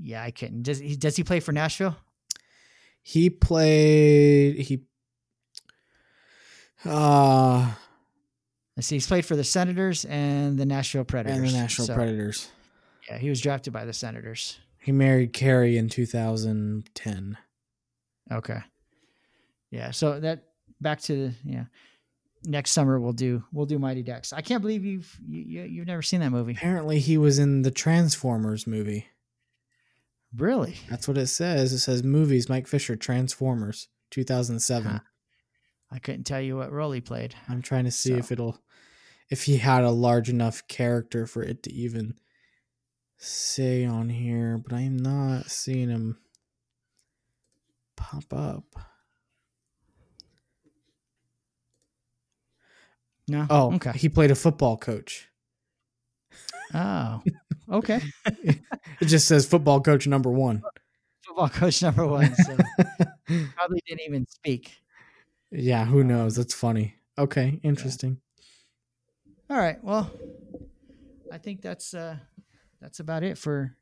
B: Yeah, I couldn't. Does he? Does he play for Nashville?
A: He played. He. Uh,
B: Let's see. He's played for the Senators and the Nashville Predators.
A: and the National
B: So,
A: Predators.
B: Yeah, he was drafted by the Senators.
A: He married Carrie in 2010.
B: Okay. Yeah. So that back to the yeah. Next summer we'll do we'll do Mighty Ducks. I can't believe you've you, you- you've never seen that movie.
A: Apparently, he was in the Transformers movie.
B: Really?
A: That's what it says. It says movies Mike Fisher Transformers 2007.
B: Huh. I couldn't tell you what role he played.
A: I'm trying to see
B: So-
A: if it'll if he had a large enough character for it to even say on here, but I'm not seeing him pop up.
B: No.
A: Oh,
B: Okay.
A: He played a football coach.
B: Oh. Okay.
A: It just says football coach number 1.
B: Football coach number one. So probably didn't even speak.
A: yeah, who knows? That's funny. Okay, interesting.
B: All right. Well, I think that's uh that's about it for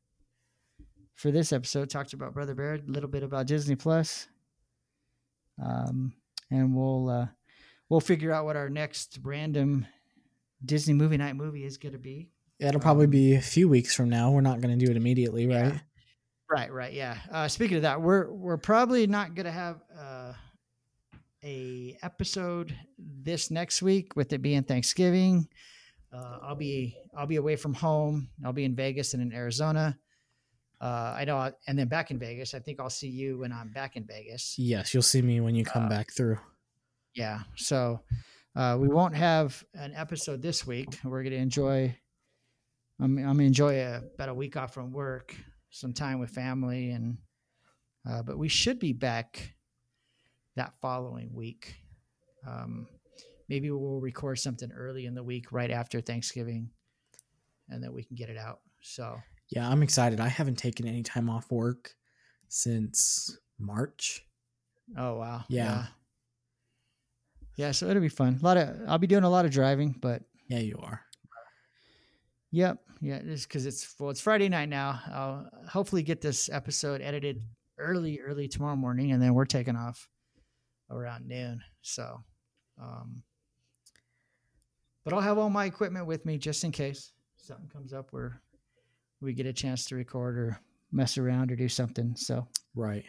B: for this episode. Talked about Brother Bear, a little bit about Disney Plus. Um and we'll uh we'll figure out what our next random Disney movie night movie is going to be.
A: It'll probably
B: Um,
A: be a few weeks from now. We're not going to do it immediately,
B: Yeah.
A: right?
B: Right, right, yeah. Uh, speaking of that, we're we're probably not gonna have uh, a episode this next week with it being Thanksgiving. Uh, I'll be I'll be away from home. I'll be in Vegas and in Arizona. Uh, I know, I, and then back in Vegas. I think I'll see you when I'm back in Vegas.
A: Yes, you'll see me when you come
B: Uh,
A: back through.
B: Yeah, so uh, we won't have an episode this week. We're gonna enjoy. I'm I'm gonna enjoy a, about a week off from work, some time with family, and uh, but we should be back that following week. Um, maybe we'll record something early in the week, right after Thanksgiving, and then we can get it out. So
A: Yeah, I'm excited. I haven't taken any time off work since March.
B: Oh wow.
A: Yeah.
B: Yeah, so it'll be fun. A lot of I'll be doing a lot of driving, but
A: Yeah, you are.
B: yep, yeah, just because it's well, it's Friday night now. I'll hopefully get this episode edited early, early tomorrow morning, and then we're taking off around noon. So, um, but I'll have all my equipment with me just in case something comes up where we get a chance to record or mess around or do something. So,
A: Right.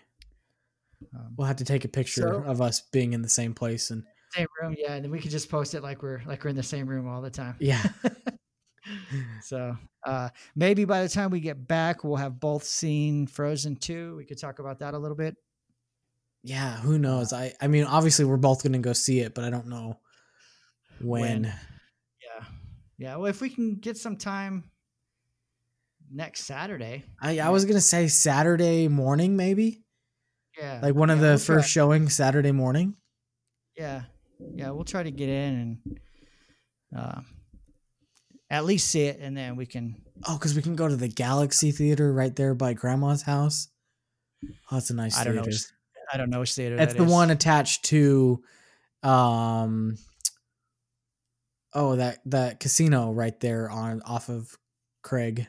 B: um,
A: We'll have to take a picture
B: So-
A: of us being in the same place and
B: same room, yeah, and then we could just post it like we're like we're in the same room all the time.
A: yeah.
B: So uh, maybe by the time we get back, we'll have both seen Frozen 2. We could talk about that a little bit.
A: yeah, who knows? I I mean, obviously we're both going to go see it, but I don't know when.
B: When. Yeah. Yeah. Well, if we can get some time next Saturday.
A: I I was going to say Saturday morning maybe?
B: Yeah.
A: Like one of the first showings Saturday morning?
B: Yeah. Yeah. We'll try to get in and uh, at least see it, and then we can.
A: Oh, cuz we can go to the Galaxy Theater right there by grandma's house. Oh, that's a nice
B: I don't know
A: theater.
B: which- I don't know which theater.
A: It's
B: that
A: the
B: is.
A: one attached to, um, oh that that casino right there on off of Craig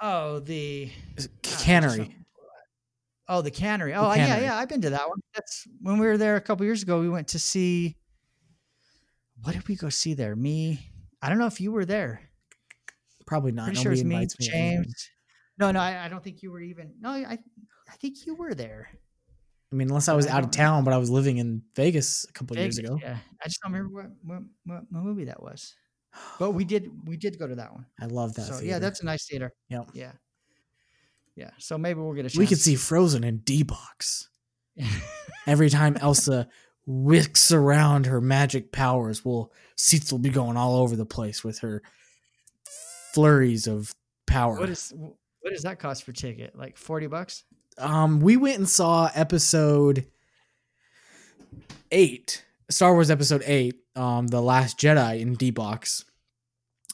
B: Oh, the
A: it Cannery.
B: Oh, the cannery. Oh, yeah,
A: Cannery.
B: yeah. I've been to that one. That's when we were there a couple years ago. We went to see. What did we go see there? Me. I don't know if you were there.
A: Probably not.
B: Pretty sure it was me,
A: invites me.
B: James. No, no, I, I don't think you were even. No, I, I think you were there.
A: I mean, unless I was out of town, but I was living in Vegas a couple years ago.
B: Yeah, I just don't remember what, what what what movie that was. But we did we did go to that one.
A: I love that.
B: so yeah, that's a nice theater.
A: Yep.
B: Yeah. Yeah. So maybe we'll get a chance.
A: we could see Frozen in D box. Every time Elsa wicks around her magic powers, will seats will be going all over the place with her flurries of power.
B: what is what does that cost per ticket? Like forty bucks?
A: um, we went and saw episode eight, Star Wars episode eight, um, The Last Jedi in D box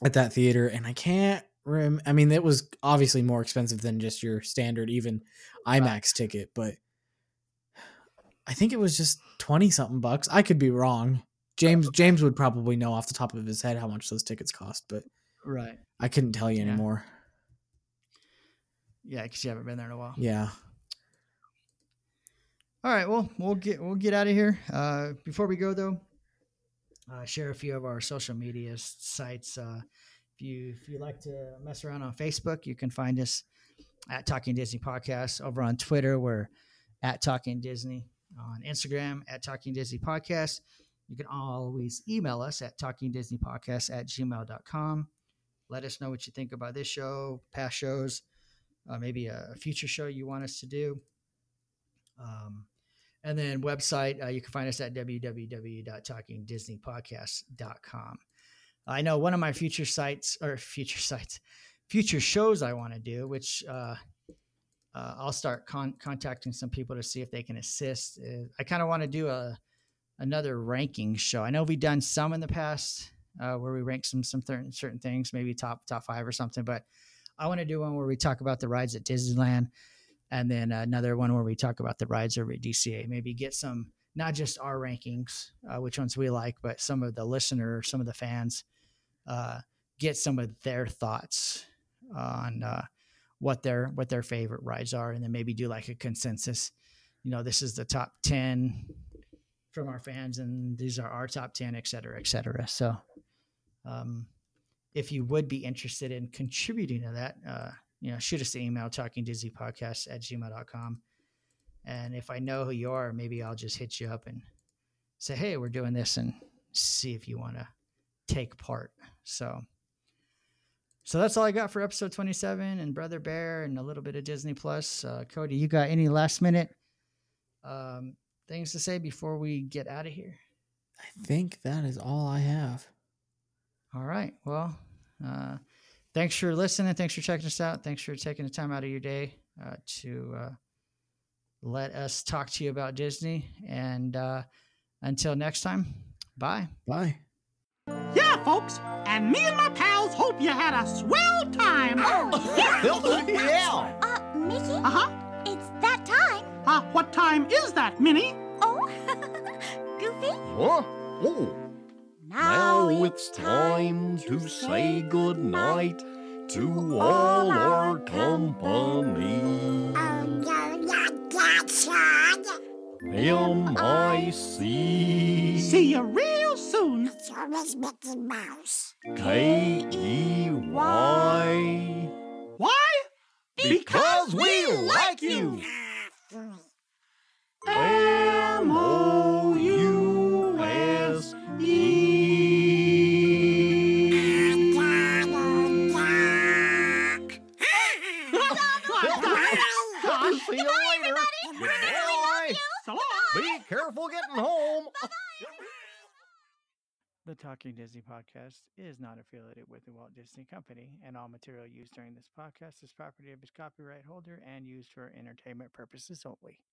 A: at that theater, and I can't rem I mean, it was obviously more expensive than just your standard, even IMAX ticket, but I think it was just twenty something bucks. I could be wrong. James James would probably know off the top of his head how much those tickets cost, but
B: Right.
A: I couldn't tell you
B: Yeah.
A: anymore.
B: Yeah, because you haven't been there in a while.
A: Yeah.
B: All right. Well, we'll get we'll get out of here. Uh, before we go though, uh, share a few of our social media sites. Uh, you if you like to mess around on Facebook, you can find us at Talking Disney Podcast. Over on Twitter, we're at Talking Disney. On Instagram, at Talking Disney Podcast. You can always email us at talkingdisneypodcast at gmail.com. Let us know what you think about this show, past shows, uh, maybe a, future show you want us to do. Um, and then website, uh, you can find us at www.talkingdisneypodcast.com. I know one of my future sites or future sites, future shows I want to do, which uh, uh, I'll start con- contacting some people to see if they can assist. Uh, I kind of want to do a another ranking show. I know we've done some in the past uh, where we rank some some certain certain things, maybe top top five or something. But I want to do one where we talk about the rides at Disneyland and then another one where we talk about the rides over at DCA. Maybe get some, not just our rankings, uh, which ones we like, but some of the listener, some of the fans, uh, get some of their thoughts on uh, what their what their favorite rides are, and then maybe do like a consensus. You know, this is the top ten from our fans, and these are our top ten, et cetera, et cetera. So, um, if you would be interested in contributing to that, uh, you know, shoot us an email, talkingdisneypodcast at gmail.com. And if I know who you are, maybe I'll just hit you up and say, hey, we're doing this and see if you want to take part. So, so that's all I got for episode 27 and Brother Bear and a little bit of Disney Plus. Uh, Cody, you got any last minute um, things to say before we get out of here?
A: I think that is all I have.
B: All right. Well, uh, thanks for listening. Thanks for checking us out. Thanks for taking the time out of your day uh, to uh, let us talk to you about Disney. And uh, until next time, bye.
A: Bye.
F: Yeah, folks. And me and my pals hope you had a swell time.
E: yeah. Uh, Mickey?
F: Uh huh.
E: It's that time.
F: Uh, what time is that, Minnie?
E: Oh, Goofy?
I: Huh? Oh,
E: Now,
I: now it's time to say goodnight to all our company.
E: Oh, no, not that, son.
I: M-I-C
F: See you real soon.
E: It's always Mickey Mouse.
I: K-E-Y
F: Why?
I: Because we like you! Getting home!
B: The Talking Disney podcast is not affiliated with the Walt Disney Company, and all material used during this podcast is property of its copyright holder and used for entertainment purposes only.